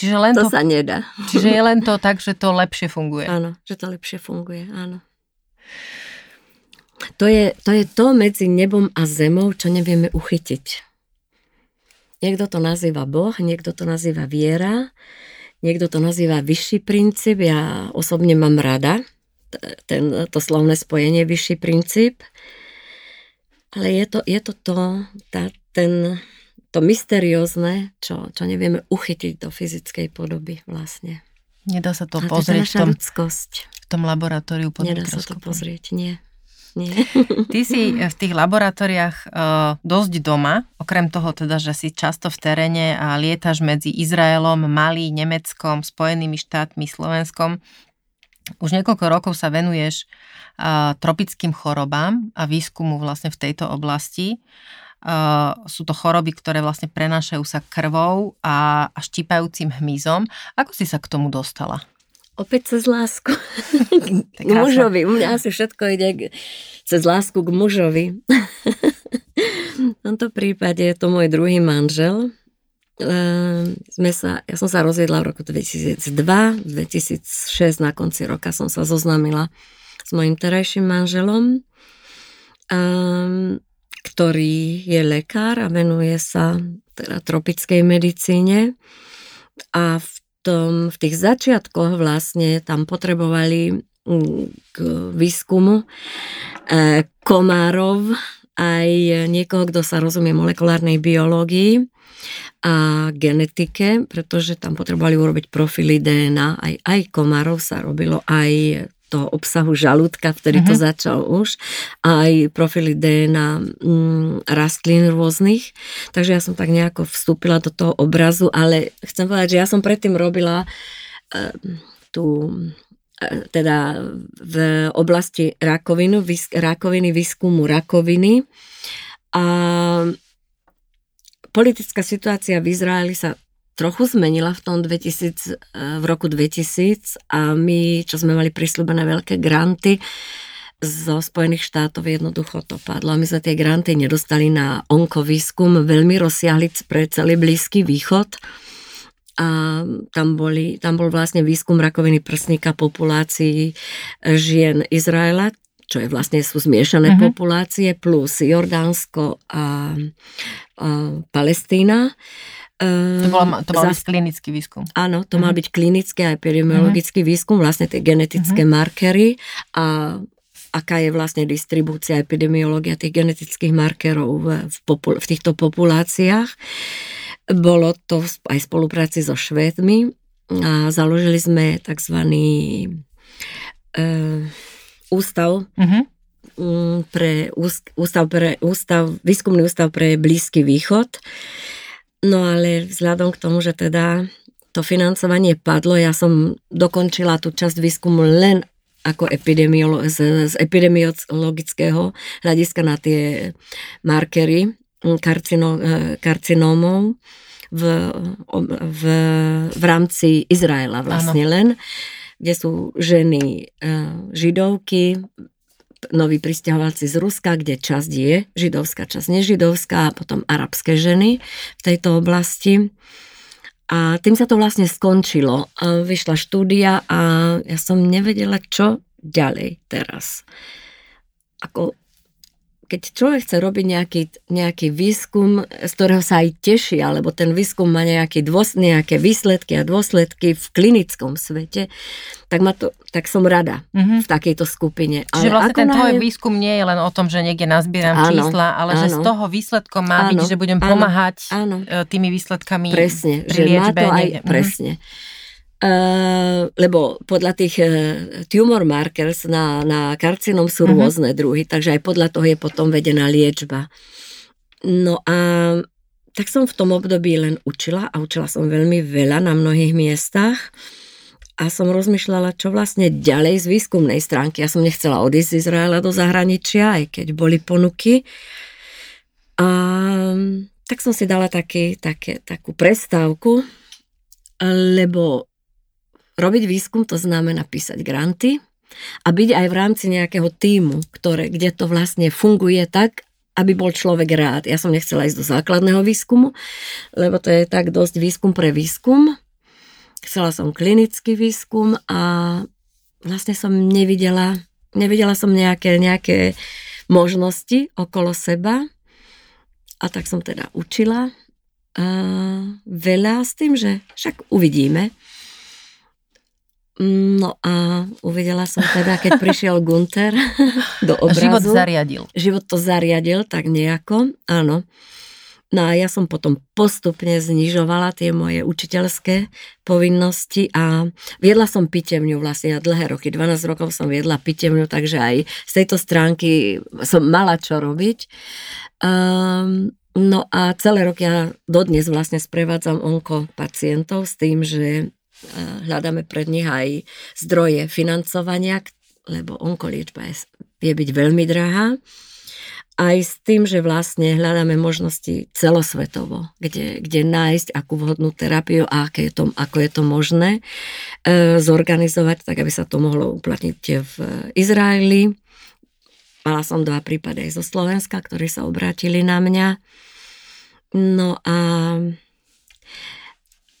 Čiže len to, to sa nedá. Čiže je len to tak, že to lepšie funguje. Áno, že to lepšie funguje, áno. To je, to je to medzi nebom a zemou, čo nevieme uchytiť. Niekto to nazýva Boh, niekto to nazýva viera, niekto to nazýva vyšší princíp. Ja osobne mám rada ten, to slovné spojenie vyšší princíp. Ale je to, je to to, tá, ten, to mysteriózne, čo, čo nevieme uchytiť do fyzickej podoby vlastne. Nedá sa to A pozrieť v tom, ľudskosť. v tom laboratóriu pod Nedá sa to pozrieť, nie. Nie. Ty si v tých laboratóriách uh, dosť doma, okrem toho teda, že si často v teréne a lietaš medzi Izraelom, Mali, Nemeckom, Spojenými štátmi, Slovenskom. Už niekoľko rokov sa venuješ tropickým chorobám a výskumu vlastne v tejto oblasti. Sú to choroby, ktoré vlastne prenášajú sa krvou a, a štípajúcim hmyzom. Ako si sa k tomu dostala? Opäť cez lásku. k mužovi. U mňa asi všetko ide cez lásku k mužovi. v tomto prípade je to môj druhý manžel. Ehm, sme sa, ja som sa rozviedla v roku 2002, 2006 na konci roka som sa zoznámila s mojim terajším manželom, um, ktorý je lekár a venuje sa teda tropickej medicíne. A v, tom, v tých začiatkoch vlastne tam potrebovali mm, k výskumu e, komárov aj niekoho, kto sa rozumie molekulárnej biológii a genetike, pretože tam potrebovali urobiť profily DNA. Aj, aj komárov sa robilo, aj toho obsahu žalúdka, vtedy mm-hmm. to mhm. začal už, aj profily DNA mm, rastlín rôznych. Takže ja som tak nejako vstúpila do toho obrazu, ale chcem povedať, že ja som predtým robila uh, tú e, teda v oblasti rakovinu, rakoviny, výskumu rakoviny. A politická situácia v Izraeli sa trochu zmenila v tom 2000, eh, v roku 2000 a my, čo sme mali prislúbené veľké granty, zo Spojených štátov jednoducho to padlo. My sme tie granty nedostali na onkovýskum, veľmi rozsiahli pre celý Blízky východ. A tam, boli, tam bol vlastne výskum rakoviny prsníka populácií žien Izraela, čo je vlastne sú zmiešané uh-huh. populácie, plus Jordánsko a, a Palestína. To, bolo, to mal byť klinický výskum. Áno, to uh-huh. mal byť klinický a epidemiologický uh-huh. výskum, vlastne tie genetické uh-huh. markery a aká je vlastne distribúcia epidemiológia tých genetických markerov v, v, popul- v týchto populáciách. Bolo to aj v spolupráci so Švédmi a založili sme tzv. Uh, ústav uh-huh pre ústav, pre ústav, výskumný ústav pre Blízky východ, No ale vzhľadom k tomu, že teda to financovanie padlo, ja som dokončila tú časť výskumu len ako epidemiolo- z, z epidemiologického hľadiska na tie markery karcino, karcinómov v, v, v rámci Izraela vlastne ano. len, kde sú ženy židovky, noví pristahovalci z Ruska, kde časť je židovská, časť nežidovská a potom arabské ženy v tejto oblasti. A tým sa to vlastne skončilo. Vyšla štúdia a ja som nevedela, čo ďalej teraz. Ako, keď človek chce robiť nejaký, nejaký výskum, z ktorého sa aj teší, alebo ten výskum má nejaký dôs, nejaké výsledky a dôsledky v klinickom svete, tak, ma to, tak som rada mm-hmm. v takejto skupine. Čiže ale vlastne ten tvoj výskum nie je len o tom, že niekde nazbieram áno, čísla, ale áno, že z toho výsledkom má áno, byť, že budem áno, pomáhať áno, e, tými výsledkami presne, pri že liečbe. Má to aj, niekde. presne. Mm-hmm. Uh, lebo podľa tých uh, tumor markers na, na karcinom sú uh-huh. rôzne druhy, takže aj podľa toho je potom vedená liečba. No a tak som v tom období len učila a učila som veľmi veľa na mnohých miestach a som rozmýšľala, čo vlastne ďalej z výskumnej stránky. Ja som nechcela odísť z Izraela do zahraničia, aj keď boli ponuky. A tak som si dala taký, také, takú prestávku, lebo robiť výskum to znamená písať granty a byť aj v rámci nejakého týmu, ktoré, kde to vlastne funguje tak, aby bol človek rád. Ja som nechcela ísť do základného výskumu, lebo to je tak dosť výskum pre výskum. Chcela som klinický výskum a vlastne som nevidela, nevidela som nejaké, nejaké možnosti okolo seba. A tak som teda učila uh, veľa s tým, že však uvidíme. No a uvidela som teda, keď prišiel Gunter do obrazu. Život zariadil. Život to zariadil, tak nejako, áno. No a ja som potom postupne znižovala tie moje učiteľské povinnosti a viedla som pitevňu vlastne na dlhé roky. 12 rokov som viedla pitevňu, takže aj z tejto stránky som mala čo robiť. Um, no a celé roky ja dodnes vlastne sprevádzam onko pacientov s tým, že hľadáme pred nich aj zdroje financovania, lebo onkoliečba je, byť veľmi drahá. Aj s tým, že vlastne hľadáme možnosti celosvetovo, kde, kde nájsť akú vhodnú terapiu a aké je to, ako je to možné e, zorganizovať, tak aby sa to mohlo uplatniť v Izraeli. Mala som dva prípady aj zo Slovenska, ktorí sa obrátili na mňa. No a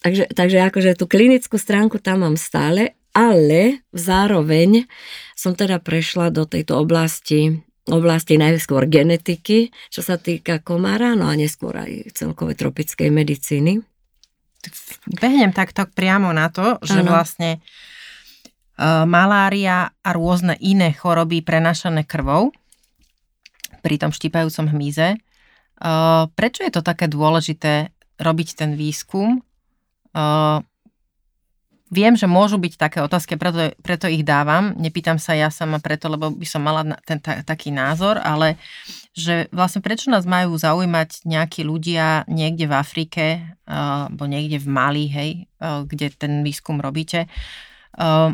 Takže, takže akože tú klinickú stránku tam mám stále, ale zároveň som teda prešla do tejto oblasti oblasti najskôr genetiky, čo sa týka komára, no a neskôr aj celkovej tropickej medicíny. Behnem takto priamo na to, že ano. vlastne uh, malária a rôzne iné choroby prenašané krvou pri tom štípajúcom hmyze. Uh, prečo je to také dôležité robiť ten výskum Uh, viem, že môžu byť také otázky, preto, preto ich dávam. Nepýtam sa ja sama preto, lebo by som mala ten ta, taký názor, ale že vlastne prečo nás majú zaujímať nejakí ľudia niekde v Afrike uh, alebo niekde v Mali, hej, uh, kde ten výskum robíte. Uh,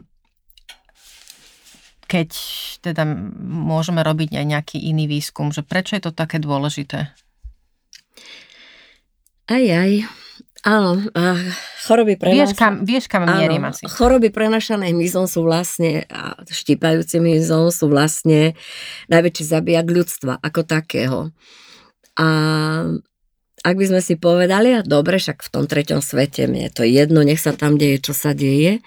keď teda môžeme robiť aj nejaký iný výskum, že prečo je to také dôležité? Aj, aj. Áno, a choroby prenašané... Vieš kam, vieš kam mierim asi. Choroby prenašané hmyzom sú vlastne, a štípajúcim hmyzom sú vlastne najväčší zabijak ľudstva ako takého. A ak by sme si povedali, a dobre, však v tom treťom svete mne je to jedno, nech sa tam deje, čo sa deje,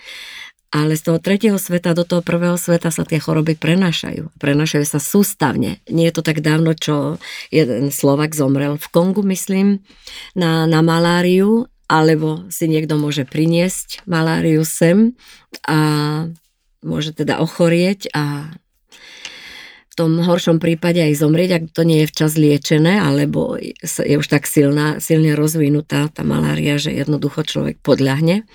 ale z toho tretieho sveta do toho prvého sveta sa tie choroby prenášajú. Prenášajú sa sústavne. Nie je to tak dávno, čo jeden Slovak zomrel v Kongu, myslím, na, na maláriu, alebo si niekto môže priniesť maláriu sem a môže teda ochorieť a v tom horšom prípade aj zomrieť, ak to nie je včas liečené, alebo je už tak silná, silne rozvinutá tá malária, že jednoducho človek podľahne.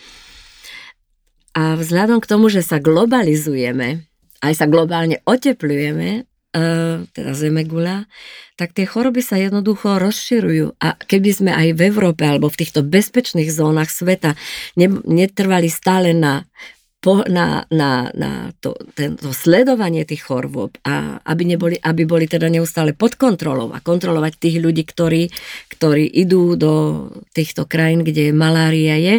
A vzhľadom k tomu, že sa globalizujeme, aj sa globálne oteplujeme, e, teda Zemegula, tak tie choroby sa jednoducho rozširujú. A keby sme aj v Európe alebo v týchto bezpečných zónach sveta netrvali stále na na, na, na to, to sledovanie tých chorôb a aby, neboli, aby boli teda neustále pod kontrolou a kontrolovať tých ľudí, ktorí, ktorí idú do týchto krajín, kde malária je,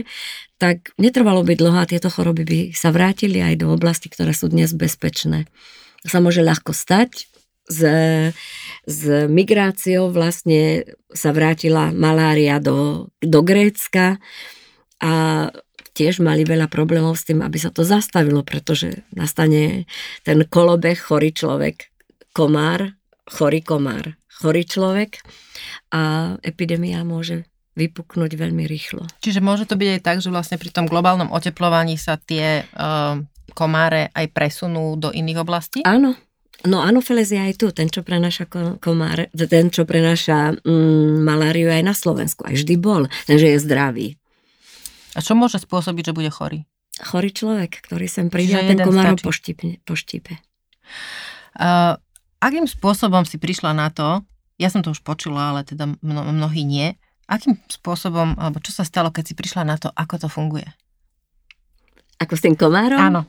tak netrvalo by dlho a tieto choroby by sa vrátili aj do oblasti, ktoré sú dnes bezpečné. Sa môže ľahko stať, s, s migráciou vlastne sa vrátila malária do, do Grécka a tiež mali veľa problémov s tým, aby sa to zastavilo, pretože nastane ten kolobeh, chorý človek, komár chorý komár, chorý človek a epidémia môže vypuknúť veľmi rýchlo. Čiže môže to byť aj tak, že vlastne pri tom globálnom oteplovaní sa tie uh, komáre aj presunú do iných oblastí? Áno. No je aj tu, ten, čo prenáša komáre, ten, čo prenáša mm, maláriu aj na Slovensku. Aj vždy bol, takže je zdravý. A čo môže spôsobiť, že bude chorý? Chorý človek, ktorý sem príde a ten komár poštípe. poštípe. Uh, akým spôsobom si prišla na to, ja som to už počula, ale teda mno, mnohí nie, Akým spôsobom, alebo čo sa stalo, keď si prišla na to, ako to funguje? Ako s tým komárom? Áno.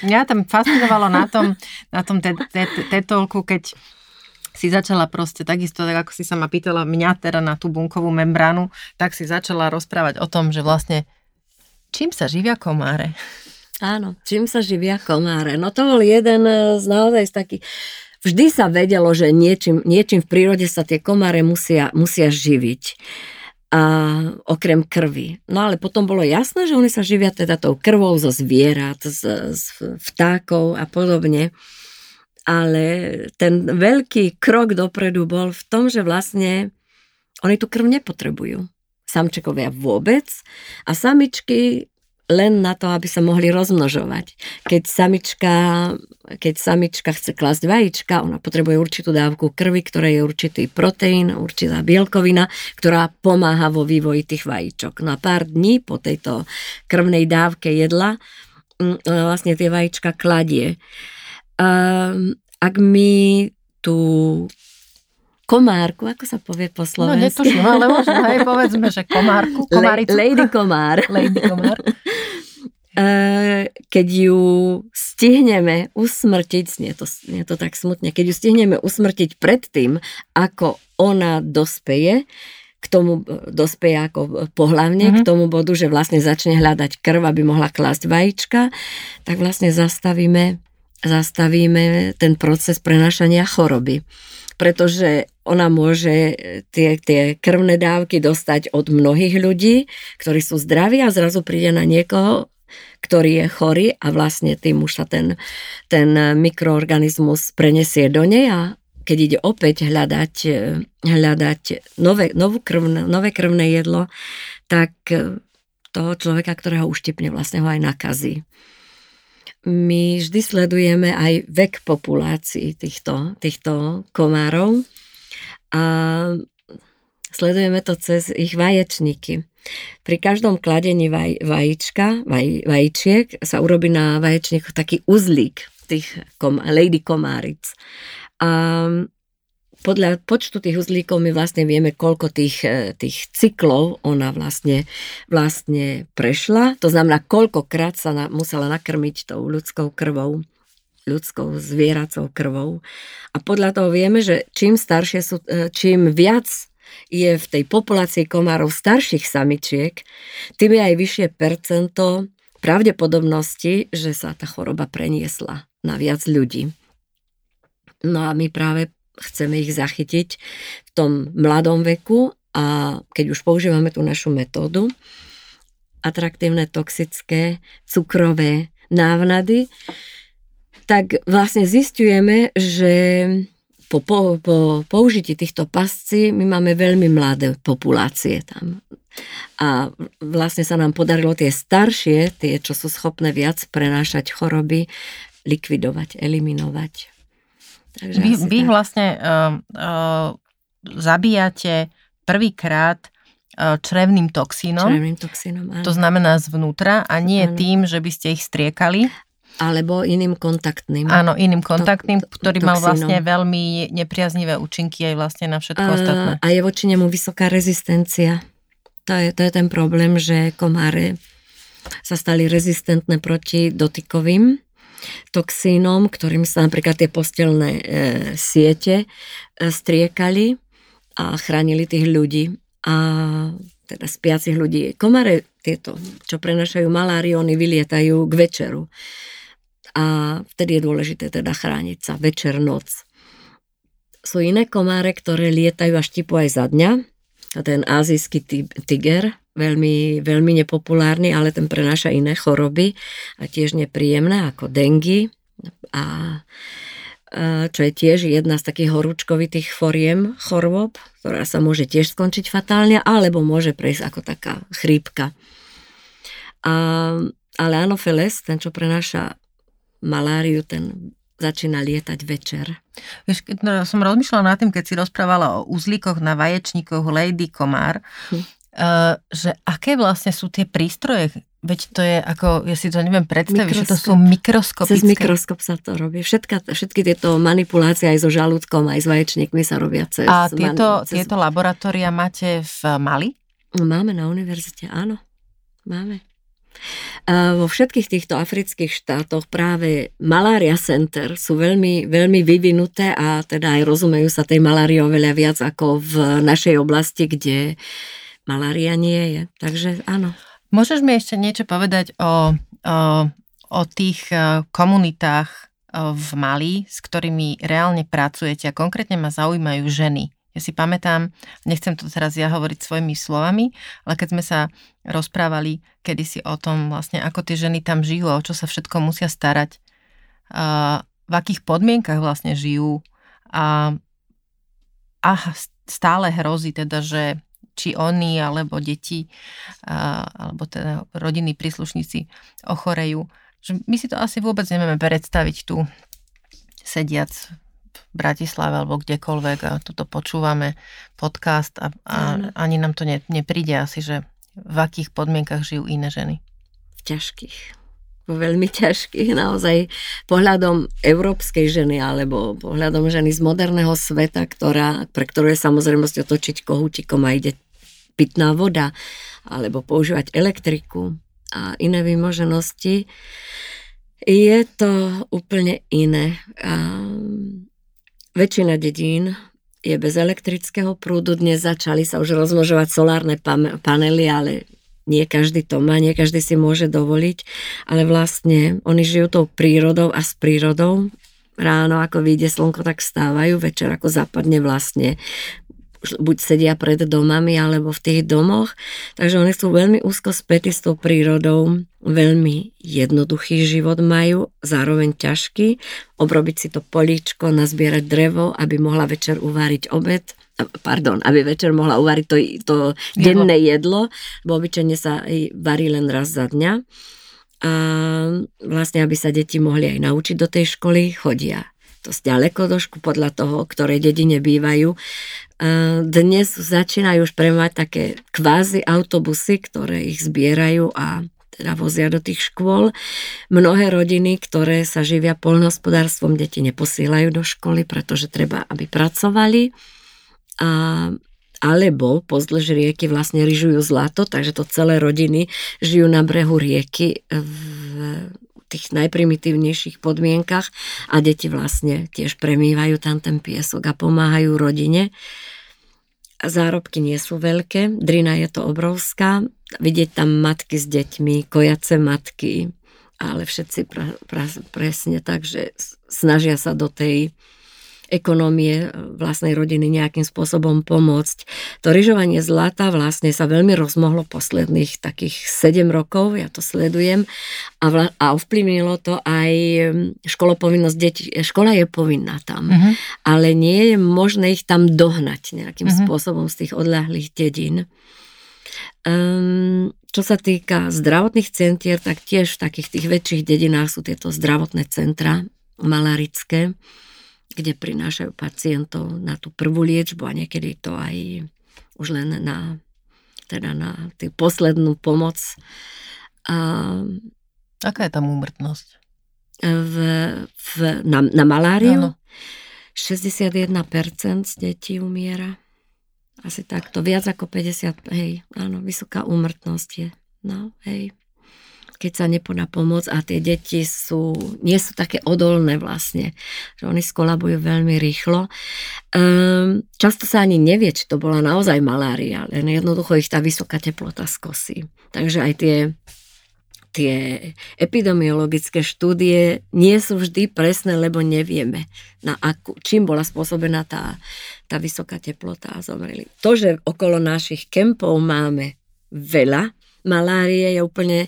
Mňa tam fascinovalo na tom, na tom tetolku, keď si začala proste takisto, tak ako si sa ma pýtala mňa teda na tú bunkovú membránu, tak si začala rozprávať o tom, že vlastne čím sa živia komáre? Áno, čím sa živia komáre? No to bol jeden z naozaj z takých vždy sa vedelo, že niečím, niečím v prírode sa tie komáre musia, musia živiť. A okrem krvi. No ale potom bolo jasné, že oni sa živia teda tou krvou zo zvierat, z, z vtákov a podobne. Ale ten veľký krok dopredu bol v tom, že vlastne oni tú krv nepotrebujú. Samčekovia vôbec a samičky len na to, aby sa mohli rozmnožovať. Keď samička, keď samička chce klasť vajíčka, ona potrebuje určitú dávku krvi, ktorá je určitý proteín, určitá bielkovina, ktorá pomáha vo vývoji tých vajíčok. No a pár dní po tejto krvnej dávke jedla mm, vlastne tie vajíčka kladie. Ak my tú komárku, ako sa povie po slovensky? No netuším, ale možno aj povedzme, že komárku, komáricu. Lady komár. Lady komár. Eh, keď ju stihneme usmrtiť, nie to, nie to tak smutne, keď ju stihneme usmrtiť predtým, ako ona dospeje, k tomu eh, dospeje ako pohlavne, mm-hmm. k tomu bodu, že vlastne začne hľadať krv, aby mohla klásť vajíčka, tak vlastne zastavíme, zastavíme ten proces prenášania choroby pretože ona môže e, tie, tie krvné dávky dostať od mnohých ľudí, ktorí sú zdraví a zrazu príde na niekoho, ktorý je chorý a vlastne tým už sa ten, ten mikroorganizmus prenesie do nej a keď ide opäť hľadať, e, hľadať nové, novú krvné, nové krvné jedlo, tak e, toho človeka, ktorého uštipne, vlastne ho aj nakazí my vždy sledujeme aj vek populácií týchto, týchto komárov a sledujeme to cez ich vaječníky. Pri každom kladení vaj, vajíčka, vaj, vajíčiek sa urobí na vaječníku taký uzlík tých kom, lady komáric. A podľa počtu tých uzlíkov my vlastne vieme, koľko tých, e, tých cyklov ona vlastne, vlastne prešla. To znamená, koľkokrát sa na, musela nakrmiť tou ľudskou krvou ľudskou zvieracou krvou. A podľa toho vieme, že čím staršie sú, e, čím viac je v tej populácii komárov starších samičiek, tým je aj vyššie percento pravdepodobnosti, že sa tá choroba preniesla na viac ľudí. No a my práve chceme ich zachytiť v tom mladom veku a keď už používame tú našu metódu, atraktívne, toxické, cukrové návnady, tak vlastne zistujeme, že po, po, po použití týchto pascí my máme veľmi mladé populácie tam. A vlastne sa nám podarilo tie staršie, tie, čo sú schopné viac prenášať choroby, likvidovať, eliminovať. Takže vy, vy vlastne uh, uh, zabíjate prvýkrát uh, črevným toxínom. Črevným toxínom, áno. To znamená zvnútra a nie áno. tým, že by ste ich striekali. Alebo iným kontaktným. Áno, iným kontaktným, to, to, ktorý toxínom. mal vlastne veľmi nepriaznivé účinky aj vlastne na všetko uh, ostatné. A je voči nemu vysoká rezistencia. To je, to je ten problém, že komáre sa stali rezistentné proti dotykovým toxínom, ktorým sa napríklad tie postelné e, siete e, striekali a chránili tých ľudí a teda spiacich ľudí. Komare tieto, čo prenašajú maláriu, oni vylietajú k večeru. A vtedy je dôležité teda chrániť sa večer, noc. Sú iné komáre, ktoré lietajú a štipu aj za dňa. A ten azijský tiger, veľmi, veľmi nepopulárny, ale ten prenáša iné choroby a tiež nepríjemné ako dengy a čo je tiež jedna z takých horúčkovitých foriem chorôb, ktorá sa môže tiež skončiť fatálne, alebo môže prejsť ako taká chrípka. A, ale anopheles, ten, čo prenáša maláriu, ten začína lietať večer. Vieš, no, som rozmýšľala nad tým, keď si rozprávala o uzlíkoch na vaječníkoch Lady Komár, hm. Uh, že aké vlastne sú tie prístroje, Veď to je ako, ja si to neviem predstaviť, Mikroskop. že to sú mikroskopické. Cez mikroskop sa to robí. Všetka, všetky tieto manipulácie aj so žalúdkom, aj s vaječníkmi sa robia cez... A tieto, man, cez... tieto laboratória máte v Mali? Máme na univerzite, áno. Máme. A vo všetkých týchto afrických štátoch práve Malaria Center sú veľmi, veľmi vyvinuté a teda aj rozumejú sa tej malárii oveľa viac ako v našej oblasti, kde malária nie je. Takže áno. Môžeš mi ešte niečo povedať o, o, o tých e, komunitách e, v Mali, s ktorými reálne pracujete a konkrétne ma zaujímajú ženy. Ja si pamätám, nechcem to teraz ja hovoriť svojimi slovami, ale keď sme sa rozprávali kedysi o tom vlastne, ako tie ženy tam žijú a o čo sa všetko musia starať, a v akých podmienkach vlastne žijú a, a stále hrozí teda, že či oni alebo deti alebo teda rodinní príslušníci ochorejú. Že my si to asi vôbec nevieme predstaviť tu sediac v Bratislave alebo kdekoľvek a tuto počúvame podcast a, a ani nám to ne, nepríde asi, že v akých podmienkach žijú iné ženy. V ťažkých veľmi ťažkých naozaj pohľadom európskej ženy alebo pohľadom ženy z moderného sveta, ktorá, pre ktorú je samozrejme otočiť kohútikom a ide pitná voda alebo používať elektriku a iné vymoženosti, je to úplne iné. A väčšina dedín je bez elektrického prúdu. Dnes začali sa už rozmnožovať solárne panely, ale nie každý to má, nie každý si môže dovoliť, ale vlastne oni žijú tou prírodou a s prírodou. Ráno, ako vyjde slnko, tak stávajú, večer ako zapadne vlastne buď sedia pred domami alebo v tých domoch. Takže oni sú veľmi úzko spätí s tou prírodou, veľmi jednoduchý život majú, zároveň ťažký, obrobiť si to políčko, nazbierať drevo, aby mohla večer uváriť obed, pardon, aby večer mohla uvariť to, to denné jedlo, lebo obyčajne sa varí len raz za dňa. A vlastne, aby sa deti mohli aj naučiť do tej školy, chodia dosť ďaleko škôl, podľa toho, ktoré dedine bývajú. Dnes začínajú už premať také kvázi autobusy, ktoré ich zbierajú a teda vozia do tých škôl. Mnohé rodiny, ktoré sa živia polnohospodárstvom, deti neposílajú do školy, pretože treba, aby pracovali. A, alebo pozdĺž rieky vlastne ryžujú zlato, takže to celé rodiny žijú na brehu rieky v tých najprimitívnejších podmienkach a deti vlastne tiež premývajú tam ten piesok a pomáhajú rodine. Zárobky nie sú veľké, drina je to obrovská, vidieť tam matky s deťmi, kojace matky, ale všetci pra, pra, presne tak, že snažia sa do tej ekonómie vlastnej rodiny nejakým spôsobom pomôcť. To ryžovanie zlata vlastne sa veľmi rozmohlo posledných takých 7 rokov, ja to sledujem a, vla, a ovplyvnilo to aj školopovinnosť detí. Škola je povinná tam, uh-huh. ale nie je možné ich tam dohnať nejakým uh-huh. spôsobom z tých odľahlých dedín. Um, čo sa týka zdravotných centier, tak tiež v takých tých väčších dedinách sú tieto zdravotné centra malarické kde prinášajú pacientov na tú prvú liečbu a niekedy to aj už len na, teda na tú poslednú pomoc. A, Aká je tam úmrtnosť? V, v, na, na maláriu? Ano. 61% z detí umiera. Asi takto. Viac ako 50, hej, áno, vysoká úmrtnosť je. No, hej keď sa nepodá pomoc a tie deti sú, nie sú také odolné vlastne, že oni skolabujú veľmi rýchlo. Um, často sa ani nevie, či to bola naozaj malária, len jednoducho ich tá vysoká teplota skosí. Takže aj tie tie epidemiologické štúdie nie sú vždy presné, lebo nevieme, na akú, čím bola spôsobená tá, tá vysoká teplota a zomreli. To, že okolo našich kempov máme veľa malárie je úplne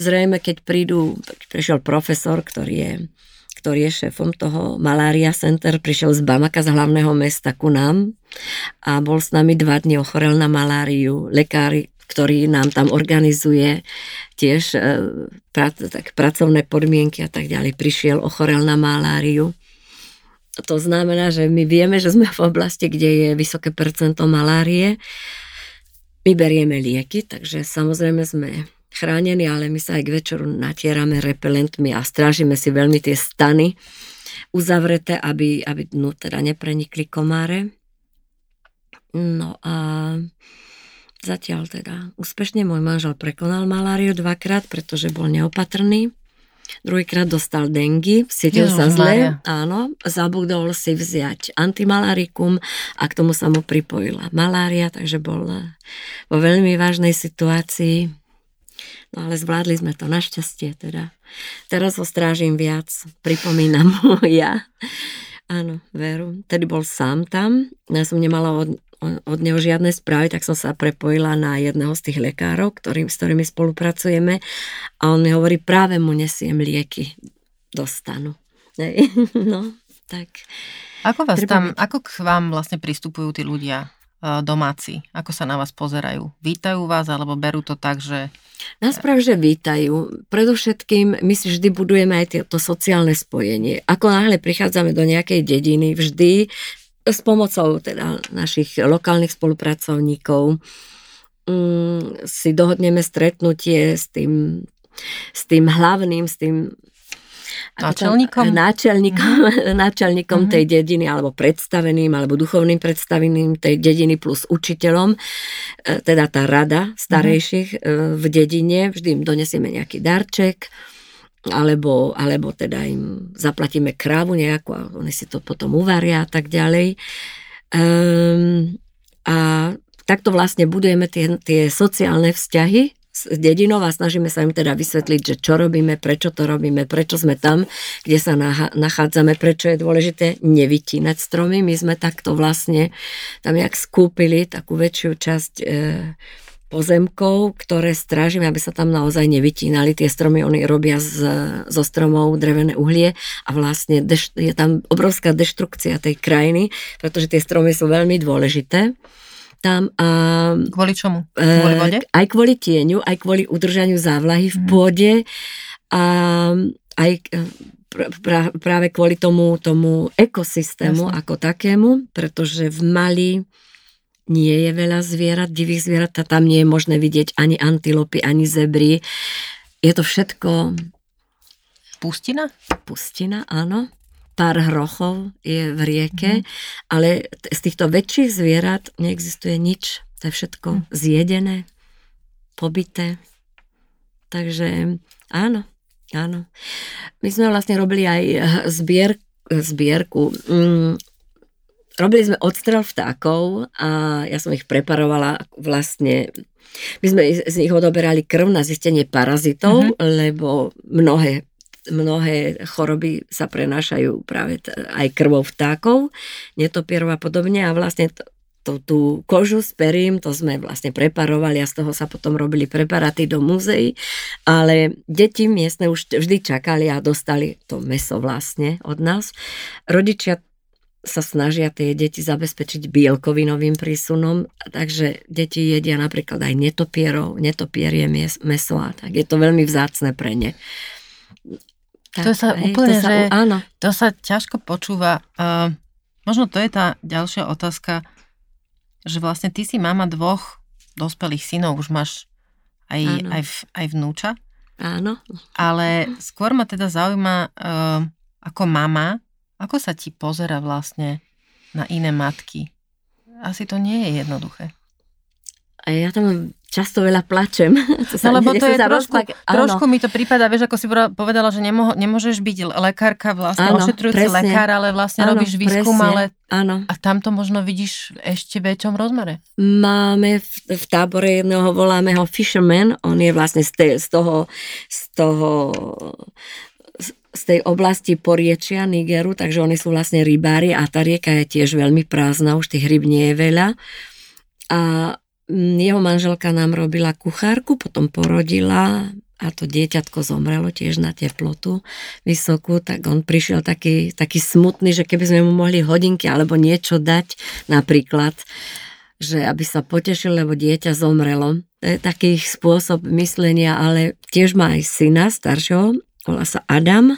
zrejme, keď prídu, prišiel profesor, ktorý je ktorý je šéfom toho Malaria Center, prišiel z Bamaka, z hlavného mesta ku nám a bol s nami dva dni, ochorel na maláriu. Lekári, ktorý nám tam organizuje tiež e, prac, tak, pracovné podmienky a tak ďalej, prišiel, ochorel na maláriu. To znamená, že my vieme, že sme v oblasti, kde je vysoké percento malárie. My berieme lieky, takže samozrejme sme chránení, ale my sa aj k večeru natierame repelentmi a strážime si veľmi tie stany uzavreté, aby, aby no, teda neprenikli komáre. No a zatiaľ teda úspešne môj manžel prekonal maláriu dvakrát, pretože bol neopatrný. Druhýkrát dostal dengy, cítil sa zle, áno, zabudol si vziať antimalarikum a k tomu sa mu pripojila malária, takže bol vo veľmi vážnej situácii No ale zvládli sme to našťastie teda. Teraz ho strážim viac, pripomínam mu ja. Áno, veru. Tedy bol sám tam, ja som nemala od, od neho žiadne správy, tak som sa prepojila na jedného z tých lekárov, ktorý, s ktorými spolupracujeme a on mi hovorí, práve mu nesiem lieky, dostanú. No, tak. Ako, vás tam, ako k vám vlastne pristupujú tí ľudia e, domáci? Ako sa na vás pozerajú? Vítajú vás alebo berú to tak, že Nás že vítajú. Predovšetkým my si vždy budujeme aj to sociálne spojenie. Ako náhle prichádzame do nejakej dediny, vždy s pomocou teda našich lokálnych spolupracovníkov mm, si dohodneme stretnutie s tým, s tým hlavným, s tým Náčelníkom? Náčelníkom, mm. náčelníkom mm-hmm. tej dediny, alebo predstaveným, alebo duchovným predstaveným tej dediny plus učiteľom, e, teda tá rada starejších mm-hmm. v dedine, vždy im donesieme nejaký darček, alebo, alebo teda im zaplatíme krávu nejakú a oni si to potom uvaria a tak ďalej. Um, a takto vlastne budujeme tie, tie sociálne vzťahy s dedinou a snažíme sa im teda vysvetliť, že čo robíme, prečo to robíme, prečo sme tam, kde sa nachádzame, prečo je dôležité nevytínať stromy. My sme takto vlastne tam jak skúpili takú väčšiu časť e, pozemkov, ktoré strážime, aby sa tam naozaj nevytínali. Tie stromy, oni robia z, zo stromov drevené uhlie a vlastne deš, je tam obrovská deštrukcia tej krajiny, pretože tie stromy sú veľmi dôležité tam. A, kvôli čomu? Kvôli vode? Aj kvôli tieňu, aj kvôli udržaniu závlahy v mhm. pôde a aj e, pra, práve kvôli tomu, tomu ekosystému Jasne. ako takému, pretože v Mali nie je veľa zvierat, divých zvierat, a tam nie je možné vidieť ani antilopy, ani zebry. Je to všetko... Pustina? Pustina, áno pár hrochov je v rieke, mm. ale z týchto väčších zvierat neexistuje nič. To je všetko mm. zjedené, pobité. Takže áno, áno. My sme vlastne robili aj zbier, zbierku. Mm, robili sme odstrel vtákov a ja som ich preparovala vlastne my sme z nich odoberali krv na zistenie parazitov, mm-hmm. lebo mnohé mnohé choroby sa prenášajú práve aj krvou vtákov, netopierov a podobne a vlastne to, to, tú kožu s perím, to sme vlastne preparovali a z toho sa potom robili preparáty do múzeí, ale deti miestne už vždy čakali a dostali to meso vlastne od nás. Rodičia sa snažia tie deti zabezpečiť bielkovinovým prísunom, takže deti jedia napríklad aj netopierov, netopierie meso a tak. Je to veľmi vzácne pre ne. Tak, to sa hej, úplne, to sa, že áno. to sa ťažko počúva. Uh, možno to je tá ďalšia otázka, že vlastne ty si mama dvoch dospelých synov, už máš aj, aj, aj vnúča. Áno. Ale skôr ma teda zaujíma, uh, ako mama, ako sa ti pozera vlastne na iné matky. Asi to nie je jednoduché. A ja tam často veľa plačem. no lebo to je trošku, rozplak... trošku mi to prípada, vieš, ako si povedala, že nemoho, nemôžeš byť lekárka, vlastne áno, ošetrujúci presne. lekár, ale vlastne áno, robíš výskum, presne. ale áno. a tam to možno vidíš ešte väčšom rozmere. Máme v, v tábore jedného, voláme ho Fisherman, on je vlastne z, te, z toho, z toho z tej oblasti poriečia Nigeru, takže oni sú vlastne rybári a tá rieka je tiež veľmi prázdna, už tých ryb nie je veľa. A Mm, jeho manželka nám robila kuchárku, potom porodila a to dieťatko zomrelo tiež na teplotu vysokú, tak on prišiel taký, taký smutný, že keby sme mu mohli hodinky alebo niečo dať napríklad, že aby sa potešil, lebo dieťa zomrelo. To je taký spôsob myslenia, ale tiež má aj syna staršieho, volá sa Adam.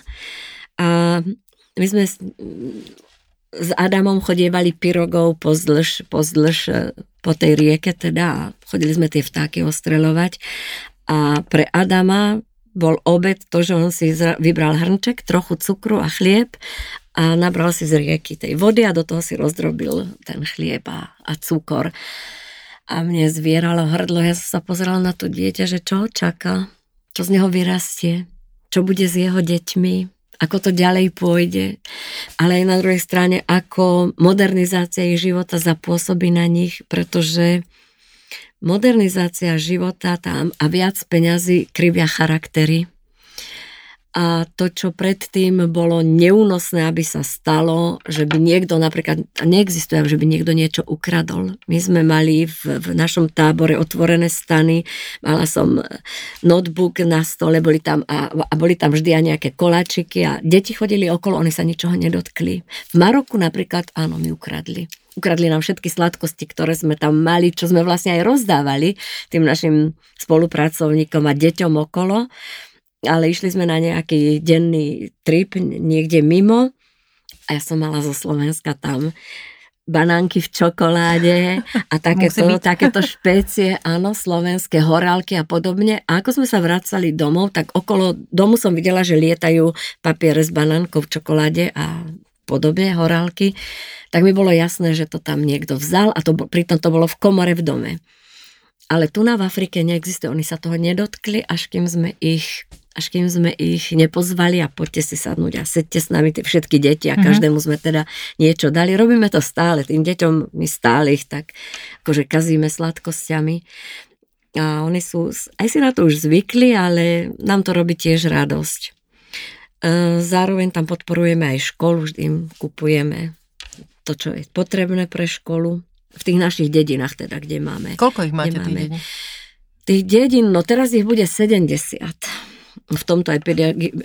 A my sme s Adamom chodievali pirogov pozdĺž, pozdĺž e, po tej rieke teda chodili sme tie vtáky ostreľovať. A pre Adama bol obed to, že on si vybral hrnček, trochu cukru a chlieb a nabral si z rieky tej vody a do toho si rozdrobil ten chlieb a, a cukor. A mne zvieralo hrdlo, ja som sa pozerala na to dieťa, že čo čaká, čo z neho vyrastie, čo bude s jeho deťmi, ako to ďalej pôjde, ale aj na druhej strane, ako modernizácia ich života zapôsobí na nich, pretože modernizácia života tam a viac peňazí krivia charaktery a to, čo predtým bolo neúnosné, aby sa stalo, že by niekto napríklad, neexistuje, že by niekto niečo ukradol. My sme mali v, v našom tábore otvorené stany, mala som notebook na stole, boli tam a, a boli tam vždy aj nejaké koláčiky a deti chodili okolo, oni sa ničoho nedotkli. V Maroku napríklad, áno, mi ukradli ukradli nám všetky sladkosti, ktoré sme tam mali, čo sme vlastne aj rozdávali tým našim spolupracovníkom a deťom okolo ale išli sme na nejaký denný trip niekde mimo a ja som mala zo Slovenska tam banánky v čokoláde a takéto, takéto špecie, áno, slovenské horálky a podobne. A ako sme sa vracali domov, tak okolo domu som videla, že lietajú papiere s banánkou v čokoláde a podobne horálky. Tak mi bolo jasné, že to tam niekto vzal a to, pritom to bolo v komore v dome. Ale tu na v Afrike neexistuje, oni sa toho nedotkli, až kým sme ich až kým sme ich nepozvali a poďte si sadnúť a sedte s nami tie všetky deti a mm-hmm. každému sme teda niečo dali. Robíme to stále, tým deťom my stále ich tak akože kazíme sladkosťami. A oni sú, aj si na to už zvykli, ale nám to robí tiež radosť. E, zároveň tam podporujeme aj školu, vždy im kupujeme to, čo je potrebné pre školu. V tých našich dedinách teda, kde máme. Koľko ich máte tých dedín? Tých dedín, no teraz ich bude 70 v tomto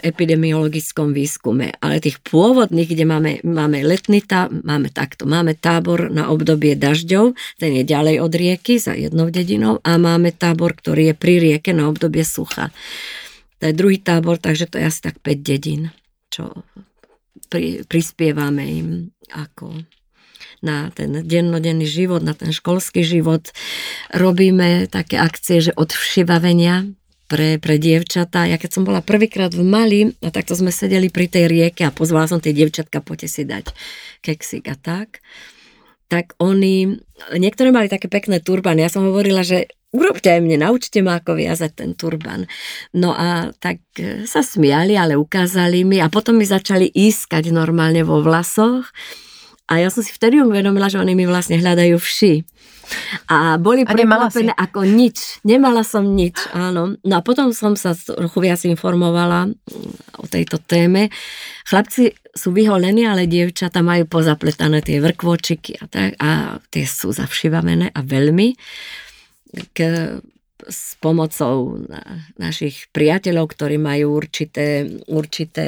epidemiologickom výskume. Ale tých pôvodných, kde máme, máme letnita, máme takto. Máme tábor na obdobie dažďov, ten je ďalej od rieky, za jednou dedinou, a máme tábor, ktorý je pri rieke na obdobie sucha. To je druhý tábor, takže to je asi tak 5 dedín, čo pri, prispievame im ako na ten dennodenný život, na ten školský život. Robíme také akcie, že od všivavenia pre, pre dievčatá. Ja keď som bola prvýkrát v Mali, a takto sme sedeli pri tej rieke a pozvala som tie dievčatka, poďte si dať keksik a tak. Tak oni, niektoré mali také pekné turbany. Ja som hovorila, že urobte aj mne, naučte ma, ako viazať ten turban. No a tak e, sa smiali, ale ukázali mi a potom mi začali ískať normálne vo vlasoch. A ja som si vtedy uvedomila, že oni mi vlastne hľadajú vši. A boli prekvapené ako nič. Nemala som nič, áno. No a potom som sa trochu viac informovala mm, o tejto téme. Chlapci sú vyholení, ale dievčata majú pozapletané tie vrkvočiky a tak. A tie sú zavšivavené a veľmi. K s pomocou našich priateľov, ktorí majú určité, určité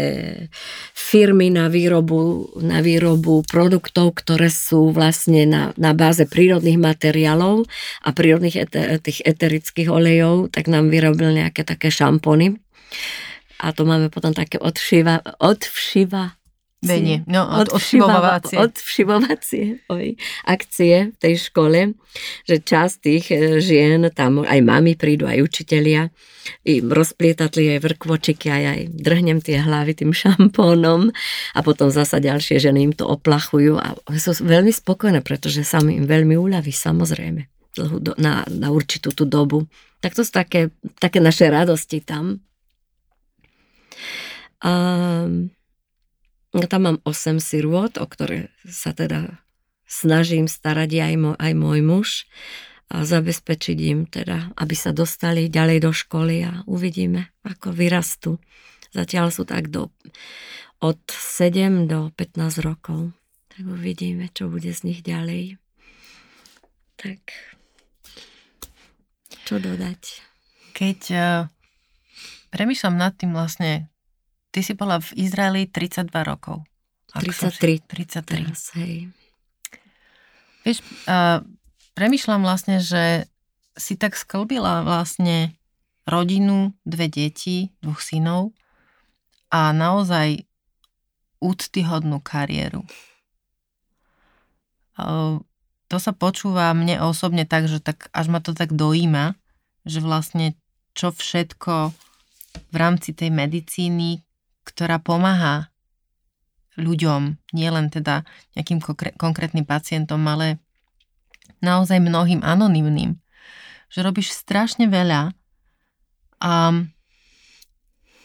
firmy na výrobu, na výrobu produktov, ktoré sú vlastne na, na báze prírodných materiálov a prírodných eter, tých eterických olejov, tak nám vyrobil nejaké také šampony. A to máme potom také odvšiva, odvšiva Venie, no, od, odvšivovacie. Odvšivovacie oj, akcie v tej škole, že časť tých e, žien, tam aj mami prídu, aj učitelia, im rozplietatli aj vrkvočiky, aj, aj drhnem tie hlavy tým šampónom a potom zasa ďalšie ženy im to oplachujú a sú veľmi spokojné, pretože sa im veľmi uľaví, samozrejme, na, na určitú tú dobu. Tak to sú také, také naše radosti tam. Um, tam mám 8 sirôt, o ktoré sa teda snažím starať aj, môj, aj môj muž a zabezpečiť im teda, aby sa dostali ďalej do školy a uvidíme, ako vyrastú. Zatiaľ sú tak do, od 7 do 15 rokov. Tak uvidíme, čo bude z nich ďalej. Tak, čo dodať? Keď uh premyšľam nad tým vlastne, ty si bola v Izraeli 32 rokov. 33. 33. Teraz, hej. Vieš, uh, premyšľam vlastne, že si tak sklbila vlastne rodinu, dve deti, dvoch synov a naozaj úctyhodnú kariéru. Uh, to sa počúva mne osobne tak, že tak, až ma to tak dojíma, že vlastne čo všetko v rámci tej medicíny, ktorá pomáha ľuďom, nielen teda nejakým konkrétnym pacientom, ale naozaj mnohým anonymným. Že robíš strašne veľa, a,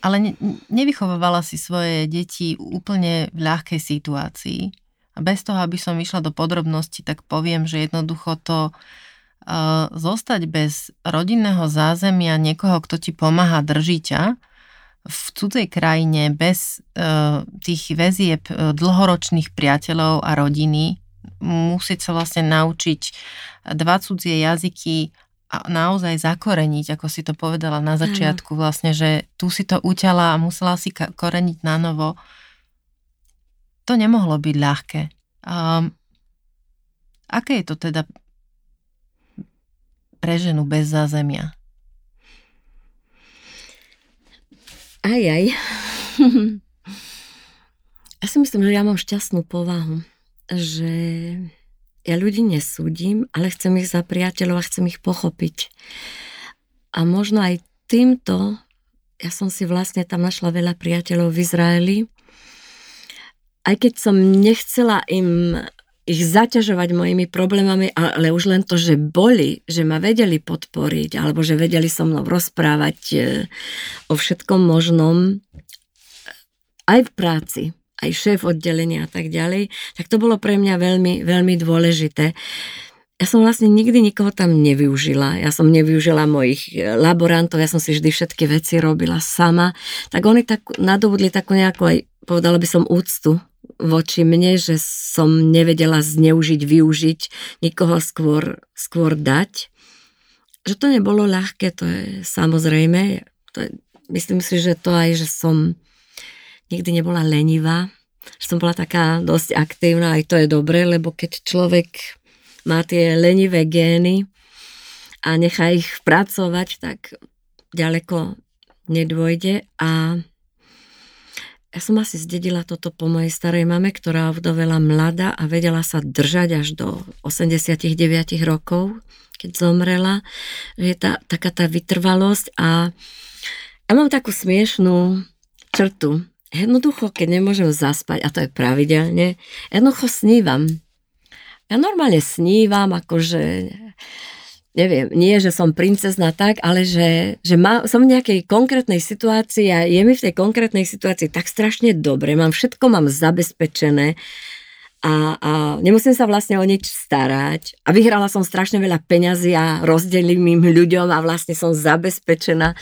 ale ne, nevychovávala si svoje deti úplne v ľahkej situácii. A bez toho, aby som išla do podrobností, tak poviem, že jednoducho to uh, zostať bez rodinného zázemia niekoho, kto ti pomáha, drží ťa, v cudzej krajine bez uh, tých väzieb uh, dlhoročných priateľov a rodiny musieť sa vlastne naučiť dva cudzie jazyky a naozaj zakoreniť, ako si to povedala na začiatku vlastne, že tu si to uťala a musela si koreniť na novo. To nemohlo byť ľahké. Um, aké je to teda pre ženu bez zázemia? Aj, aj. ja si myslím, že ja mám šťastnú povahu, že ja ľudí nesúdim, ale chcem ich za priateľov a chcem ich pochopiť. A možno aj týmto, ja som si vlastne tam našla veľa priateľov v Izraeli, aj keď som nechcela im ich zaťažovať mojimi problémami, ale už len to, že boli, že ma vedeli podporiť, alebo že vedeli so mnou rozprávať e, o všetkom možnom, aj v práci, aj šéf oddelenia a tak ďalej, tak to bolo pre mňa veľmi, veľmi dôležité. Ja som vlastne nikdy nikoho tam nevyužila. Ja som nevyužila mojich e, laborantov, ja som si vždy všetky veci robila sama. Tak oni tak nadobudli takú nejakú aj, povedala by som, úctu voči mne, že som nevedela zneužiť, využiť, nikoho skôr, skôr dať. Že to nebolo ľahké, to je samozrejme. To je, myslím si, že to aj, že som nikdy nebola lenivá, že som bola taká dosť aktívna, aj to je dobré, lebo keď človek má tie lenivé gény a nechá ich pracovať, tak ďaleko nedôjde a ja som asi zdedila toto po mojej starej mame, ktorá vdovela mladá a vedela sa držať až do 89 rokov, keď zomrela. Je tá, taká tá vytrvalosť a ja mám takú smiešnú črtu. Jednoducho, keď nemôžem zaspať, a to je pravidelne, jednoducho snívam. Ja normálne snívam, akože neviem, nie, že som princezna tak, ale že, že má, som v nejakej konkrétnej situácii a je mi v tej konkrétnej situácii tak strašne dobre, mám všetko mám zabezpečené a, a nemusím sa vlastne o nič starať. A vyhrala som strašne veľa peňazí a rozdelím im ľuďom a vlastne som zabezpečená.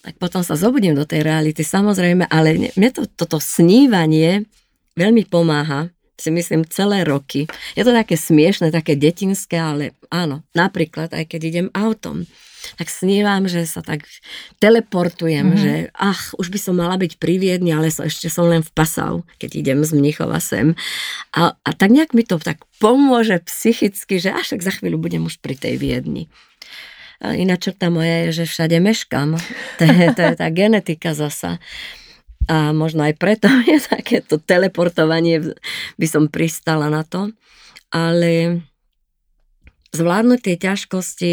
Tak potom sa zobudím do tej reality, samozrejme, ale mne to, toto snívanie veľmi pomáha si myslím celé roky. Je to také smiešne, také detinské, ale áno, napríklad aj keď idem autom, tak snívam, že sa tak teleportujem, mm-hmm. že ach, už by som mala byť pri Viedni, ale so, ešte som len v Pasau, keď idem z Mnichova sem. A, a tak nejak mi to tak pomôže psychicky, že až tak za chvíľu budem už pri tej Viedni. Iná črta moja je, že všade meškam. To je, to je tá genetika zasa. A možno aj preto je takéto teleportovanie, by som pristala na to. Ale zvládnuť tie ťažkosti,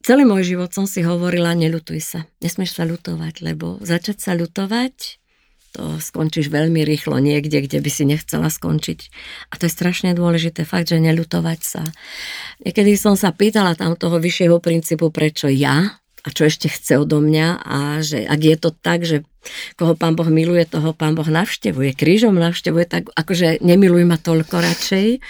celý môj život som si hovorila, neľutuj sa, nesmieš sa ľutovať, lebo začať sa ľutovať, to skončíš veľmi rýchlo niekde, kde by si nechcela skončiť. A to je strašne dôležité, fakt, že neľutovať sa. Niekedy som sa pýtala tam toho vyššieho princípu, prečo ja, a čo ešte chce odo mňa a že ak je to tak, že koho pán Boh miluje, toho pán Boh navštevuje, krížom navštevuje, tak akože nemiluj ma toľko radšej,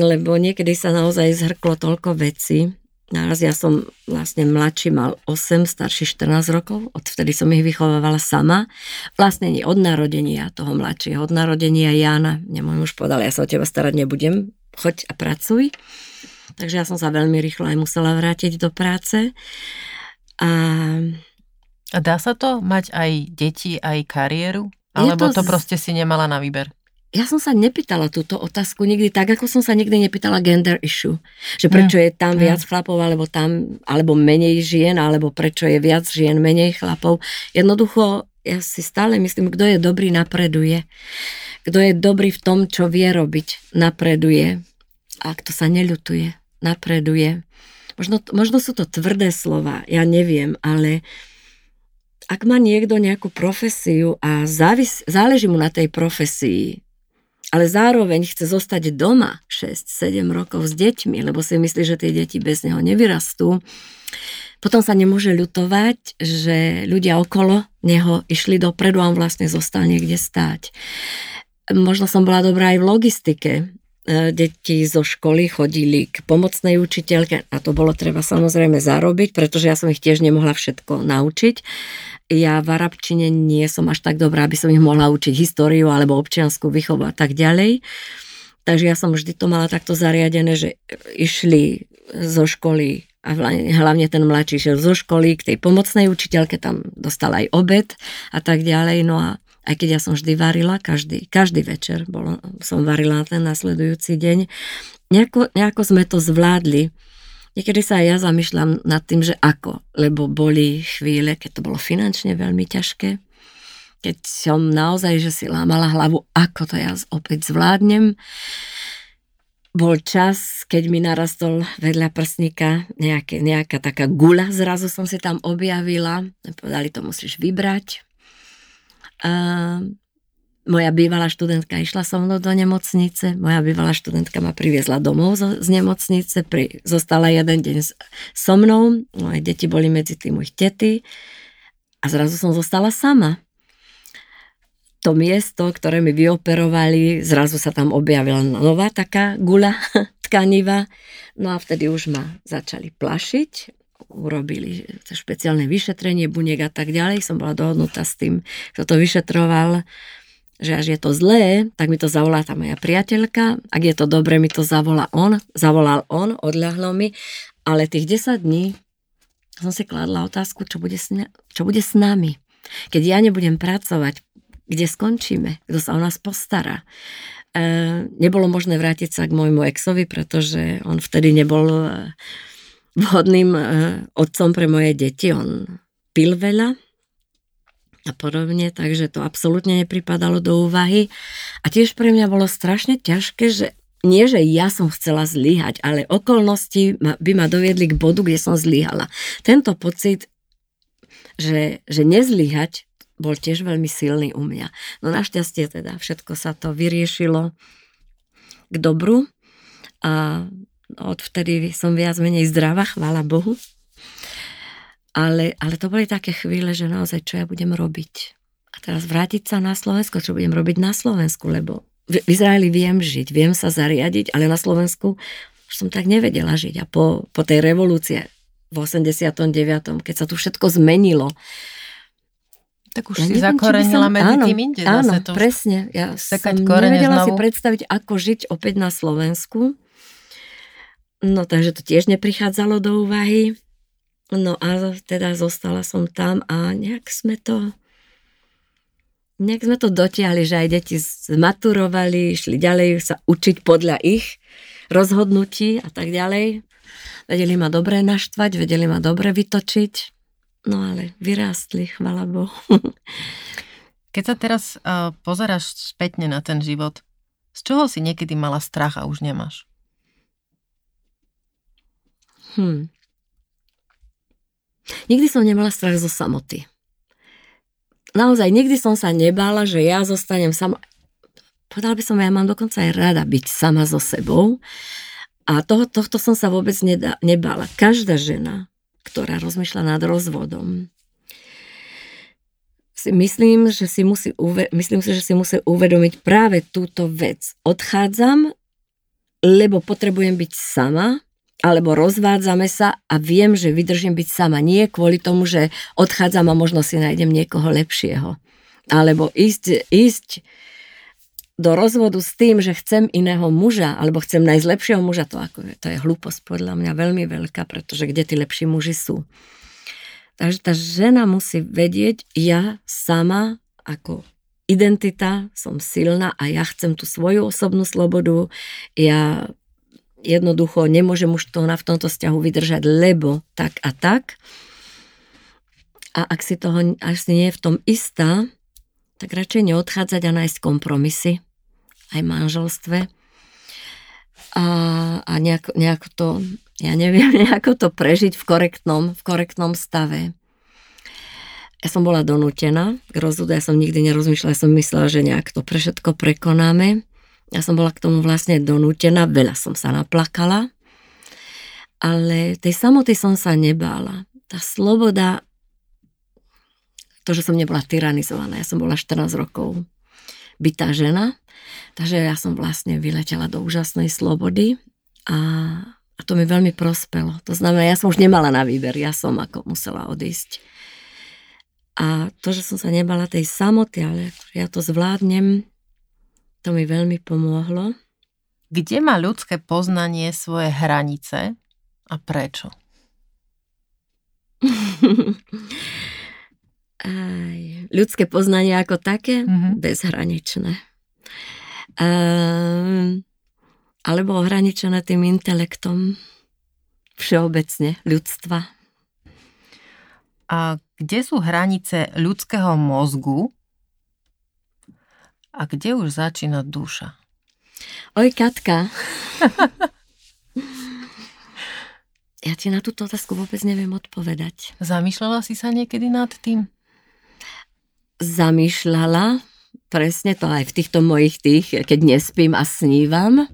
lebo niekedy sa naozaj zhrklo toľko veci. Naraz ja som vlastne mladší, mal 8, starší 14 rokov, odvtedy som ich vychovávala sama. Vlastne nie od narodenia toho mladšieho, od narodenia Jána. Mne môj muž povedal, ja sa o teba starať nebudem, choď a pracuj. Takže ja som sa veľmi rýchlo aj musela vrátiť do práce. A, a dá sa to mať aj deti, aj kariéru? Alebo to, to proste si nemala na výber? ja som sa nepýtala túto otázku nikdy tak, ako som sa nikdy nepýtala gender issue. Že prečo je tam viac chlapov, alebo tam, alebo menej žien, alebo prečo je viac žien, menej chlapov. Jednoducho, ja si stále myslím, kto je dobrý, napreduje. Kto je dobrý v tom, čo vie robiť, napreduje. A kto sa neľutuje, napreduje. Možno, možno sú to tvrdé slova, ja neviem, ale ak má niekto nejakú profesiu a závis, záleží mu na tej profesii, ale zároveň chce zostať doma 6-7 rokov s deťmi, lebo si myslí, že tie deti bez neho nevyrastú, potom sa nemôže ľutovať, že ľudia okolo neho išli dopredu a on vlastne zostal niekde stáť. Možno som bola dobrá aj v logistike. E, deti zo školy chodili k pomocnej učiteľke a to bolo treba samozrejme zarobiť, pretože ja som ich tiež nemohla všetko naučiť ja v arabčine nie som až tak dobrá, aby som ich mohla učiť históriu alebo občianskú výchovu a tak ďalej. Takže ja som vždy to mala takto zariadené, že išli zo školy a hlavne ten mladší šiel zo školy k tej pomocnej učiteľke, tam dostal aj obed a tak ďalej. No a aj keď ja som vždy varila, každý, každý večer bolo, som varila ten nasledujúci deň, nejako, nejako sme to zvládli. Niekedy sa aj ja zamýšľam nad tým, že ako, lebo boli chvíle, keď to bolo finančne veľmi ťažké, keď som naozaj, že si lámala hlavu, ako to ja opäť zvládnem. Bol čas, keď mi narastol vedľa prsníka nejaké, nejaká taká gula, zrazu som si tam objavila, povedali, to musíš vybrať. Moja bývalá študentka išla so mnou do nemocnice, moja bývalá študentka ma priviezla domov zo, z nemocnice, pri, zostala jeden deň so mnou, moje deti boli medzi tým ich tety. A zrazu som zostala sama. To miesto, ktoré mi vyoperovali, zrazu sa tam objavila nová taká gula tkaniva, no a vtedy už ma začali plašiť, urobili špeciálne vyšetrenie buniek a tak ďalej. Som bola dohodnutá s tým, kto to vyšetroval že až je to zlé, tak mi to zavolá tá moja priateľka, ak je to dobre, mi to zavolá on, zavolal on, odľahlo mi, ale tých 10 dní som si kladla otázku, čo bude, s, čo bude s nami. Keď ja nebudem pracovať, kde skončíme, kto sa o nás postará. E, nebolo možné vrátiť sa k môjmu exovi, pretože on vtedy nebol e, vhodným e, otcom pre moje deti. On pil veľa, a podobne, takže to absolútne nepripadalo do úvahy. A tiež pre mňa bolo strašne ťažké, že nie, že ja som chcela zlyhať, ale okolnosti by ma doviedli k bodu, kde som zlyhala. Tento pocit, že, že nezlyhať, bol tiež veľmi silný u mňa. No našťastie teda všetko sa to vyriešilo k dobru a odvtedy som viac menej zdravá, chvála Bohu. Ale, ale to boli také chvíle, že naozaj, čo ja budem robiť. A teraz vrátiť sa na Slovensko, čo budem robiť na Slovensku, lebo v Izraeli viem žiť, viem sa zariadiť, ale na Slovensku už som tak nevedela žiť. A po, po tej revolúcii v 89., keď sa tu všetko zmenilo, tak už ja si neviem, zakorenila som, medzi áno, tým inde. Áno, to presne. Ja som nevedela znovu. si predstaviť, ako žiť opäť na Slovensku. No takže to tiež neprichádzalo do úvahy. No a teda zostala som tam a nejak sme to nejak sme to dotiahli, že aj deti zmaturovali, išli ďalej sa učiť podľa ich rozhodnutí a tak ďalej. Vedeli ma dobre naštvať, vedeli ma dobre vytočiť, no ale vyrástli, chvala Bohu. Keď sa teraz uh, pozeráš spätne na ten život, z čoho si niekedy mala strach a už nemáš? Hm. Nikdy som nemala strach zo samoty. Naozaj, nikdy som sa nebála, že ja zostanem sama. Povedala by som, ja mám dokonca aj rada byť sama so sebou. A toho, tohto som sa vôbec nedá, nebála. Každá žena, ktorá rozmýšľa nad rozvodom, si myslím, že si musí uve- myslím si, že si musí uvedomiť práve túto vec. Odchádzam, lebo potrebujem byť sama alebo rozvádzame sa a viem, že vydržím byť sama. Nie kvôli tomu, že odchádzam a možno si nájdem niekoho lepšieho. Alebo ísť, ísť do rozvodu s tým, že chcem iného muža, alebo chcem nájsť lepšieho muža, to, ako, to je hlúposť podľa mňa veľmi veľká, pretože kde tí lepší muži sú. Takže tá žena musí vedieť, ja sama ako identita, som silná a ja chcem tú svoju osobnú slobodu. Ja jednoducho nemôžem už to na v tomto vzťahu vydržať, lebo tak a tak. A ak si toho až si nie je v tom istá, tak radšej neodchádzať a nájsť kompromisy aj v manželstve. A, a nejako, nejako to, ja neviem, nejako to prežiť v korektnom, v korektnom stave. Ja som bola donútená k rozvodu, ja som nikdy nerozmýšľala, ja som myslela, že nejak to pre všetko prekonáme. Ja som bola k tomu vlastne donútená, veľa som sa naplakala, ale tej samoty som sa nebála. Tá sloboda, to, že som nebola tyranizovaná, ja som bola 14 rokov bytá žena, takže ja som vlastne vyletela do úžasnej slobody a, a to mi veľmi prospelo. To znamená, ja som už nemala na výber, ja som ako musela odísť. A to, že som sa nebala tej samoty, ale ja to zvládnem, to mi veľmi pomohlo. Kde má ľudské poznanie svoje hranice a prečo? Aj, ľudské poznanie ako také, mm-hmm. bezhraničné. Um, alebo ohraničené tým intelektom všeobecne ľudstva. A kde sú hranice ľudského mozgu a kde už začína duša? Oj, Katka. ja ti na túto otázku vôbec neviem odpovedať. Zamýšľala si sa niekedy nad tým? Zamýšľala, presne to aj v týchto mojich tých, keď nespím a snívam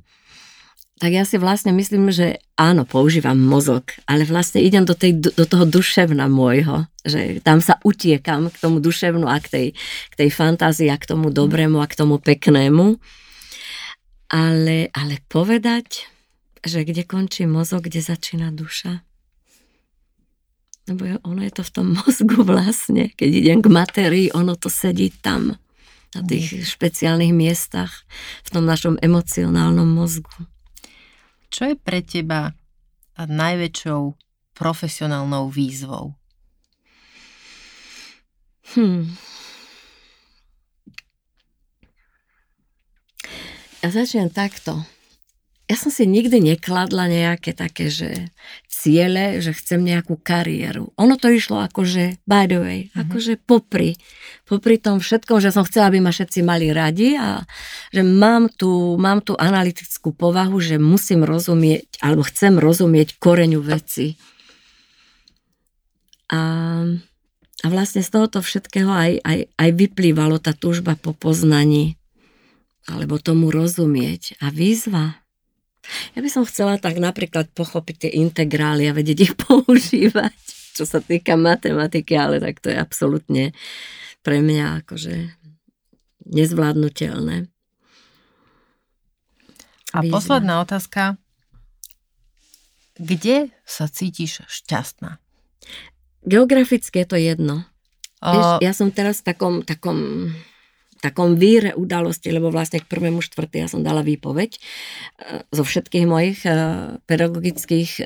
tak ja si vlastne myslím, že áno, používam mozog, ale vlastne idem do, tej, do toho duševna môjho, že tam sa utiekam k tomu duševnu a k tej, k tej fantázii a k tomu dobrému a k tomu peknému. Ale, ale povedať, že kde končí mozog, kde začína duša. Lebo ono je to v tom mozgu vlastne. Keď idem k matérii, ono to sedí tam, na tých špeciálnych miestach, v tom našom emocionálnom mozgu. Čo je pre teba najväčšou profesionálnou výzvou? Hmm. Ja začnem takto ja som si nikdy nekladla nejaké také, že ciele, že chcem nejakú kariéru. Ono to išlo akože, by the way, mm-hmm. akože popri, popri tom všetkom, že som chcela, aby ma všetci mali radi a že mám tú, mám tú analytickú povahu, že musím rozumieť, alebo chcem rozumieť koreňu veci. A, a vlastne z tohoto všetkého aj, aj, aj vyplývalo tá túžba po poznaní alebo tomu rozumieť. A výzva, ja by som chcela tak napríklad pochopiť tie integrály a vedieť ich používať, čo sa týka matematiky, ale tak to je absolútne pre mňa akože nezvládnutelné. A Výzva. posledná otázka. Kde sa cítiš šťastná? Geograficky je to jedno. O... Vieš, ja som teraz v takom, takom takom víre udalosti, lebo vlastne k prvému štvrtý ja som dala výpoveď e, zo všetkých mojich e, pedagogických e,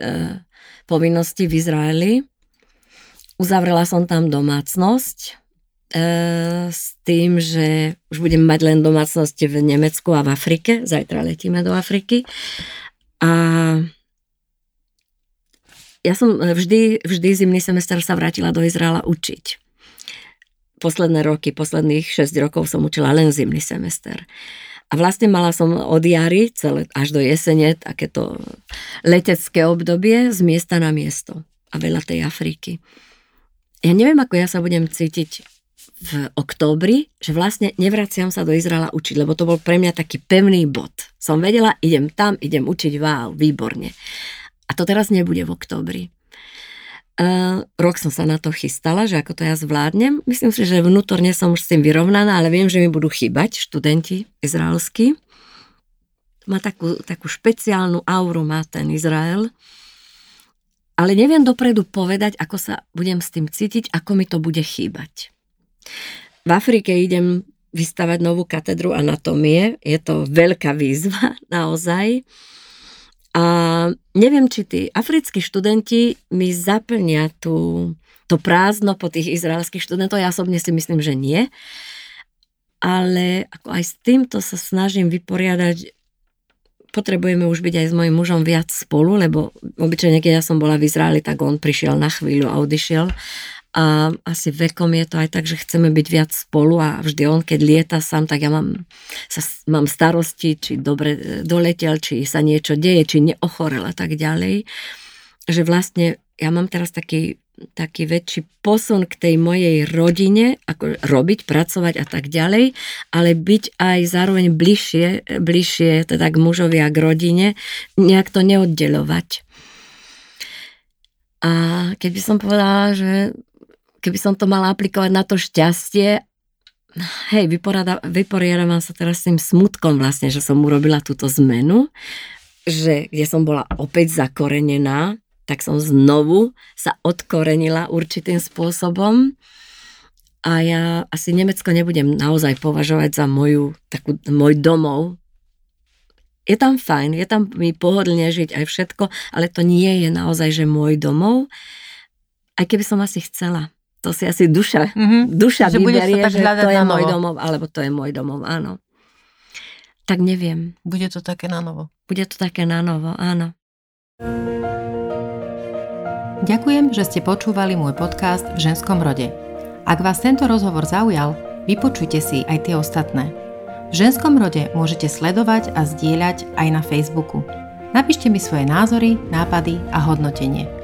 povinností v Izraeli. Uzavrela som tam domácnosť s tým, že už budem mať len domácnosti v Nemecku a v Afrike. Zajtra letíme do Afriky. A ja som vždy, vždy zimný semester sa vrátila do Izraela učiť posledné roky, posledných 6 rokov som učila len zimný semester. A vlastne mala som od jary celé, až do jesene takéto letecké obdobie z miesta na miesto a veľa tej Afriky. Ja neviem, ako ja sa budem cítiť v októbri, že vlastne nevraciam sa do Izraela učiť, lebo to bol pre mňa taký pevný bod. Som vedela, idem tam, idem učiť, wow, výborne. A to teraz nebude v októbri. Uh, rok som sa na to chystala, že ako to ja zvládnem. Myslím si, že vnútorne som už s tým vyrovnaná, ale viem, že mi budú chýbať študenti izraelskí. Má takú, takú špeciálnu auru, má ten Izrael. Ale neviem dopredu povedať, ako sa budem s tým cítiť, ako mi to bude chýbať. V Afrike idem vystavať novú katedru anatómie. Je to veľká výzva, naozaj. A neviem, či tí africkí študenti mi zaplnia tú, to prázdno po tých izraelských študentov. Ja osobne si myslím, že nie. Ale ako aj s týmto sa snažím vyporiadať potrebujeme už byť aj s mojim mužom viac spolu, lebo obyčajne, keď ja som bola v Izraeli, tak on prišiel na chvíľu a odišiel. A asi vekom je to aj tak, že chceme byť viac spolu a vždy on, keď lieta sám, tak ja mám, sa, mám starosti, či dobre e, doletel, či sa niečo deje, či neochorel a tak ďalej. Že vlastne ja mám teraz taký taký väčší posun k tej mojej rodine, ako robiť, pracovať a tak ďalej, ale byť aj zároveň bližšie, bližšie teda k mužovi a k rodine, nejak to neoddelovať. A keby som povedala, že keby som to mala aplikovať na to šťastie, hej, vyporiadavam sa teraz s tým smutkom vlastne, že som urobila túto zmenu, že kde som bola opäť zakorenená, tak som znovu sa odkorenila určitým spôsobom a ja asi Nemecko nebudem naozaj považovať za moju, takú, môj domov. Je tam fajn, je tam mi pohodlne žiť aj všetko, ale to nie je naozaj, že môj domov, aj keby som asi chcela. To si asi duša, mm-hmm. duša že vyberie, že to je môj domov, alebo to je môj domov, áno. Tak neviem. Bude to také na novo. Bude to také na novo, áno. Ďakujem, že ste počúvali môj podcast v ženskom rode. Ak vás tento rozhovor zaujal, vypočujte si aj tie ostatné. V ženskom rode môžete sledovať a zdieľať aj na Facebooku. Napíšte mi svoje názory, nápady a hodnotenie.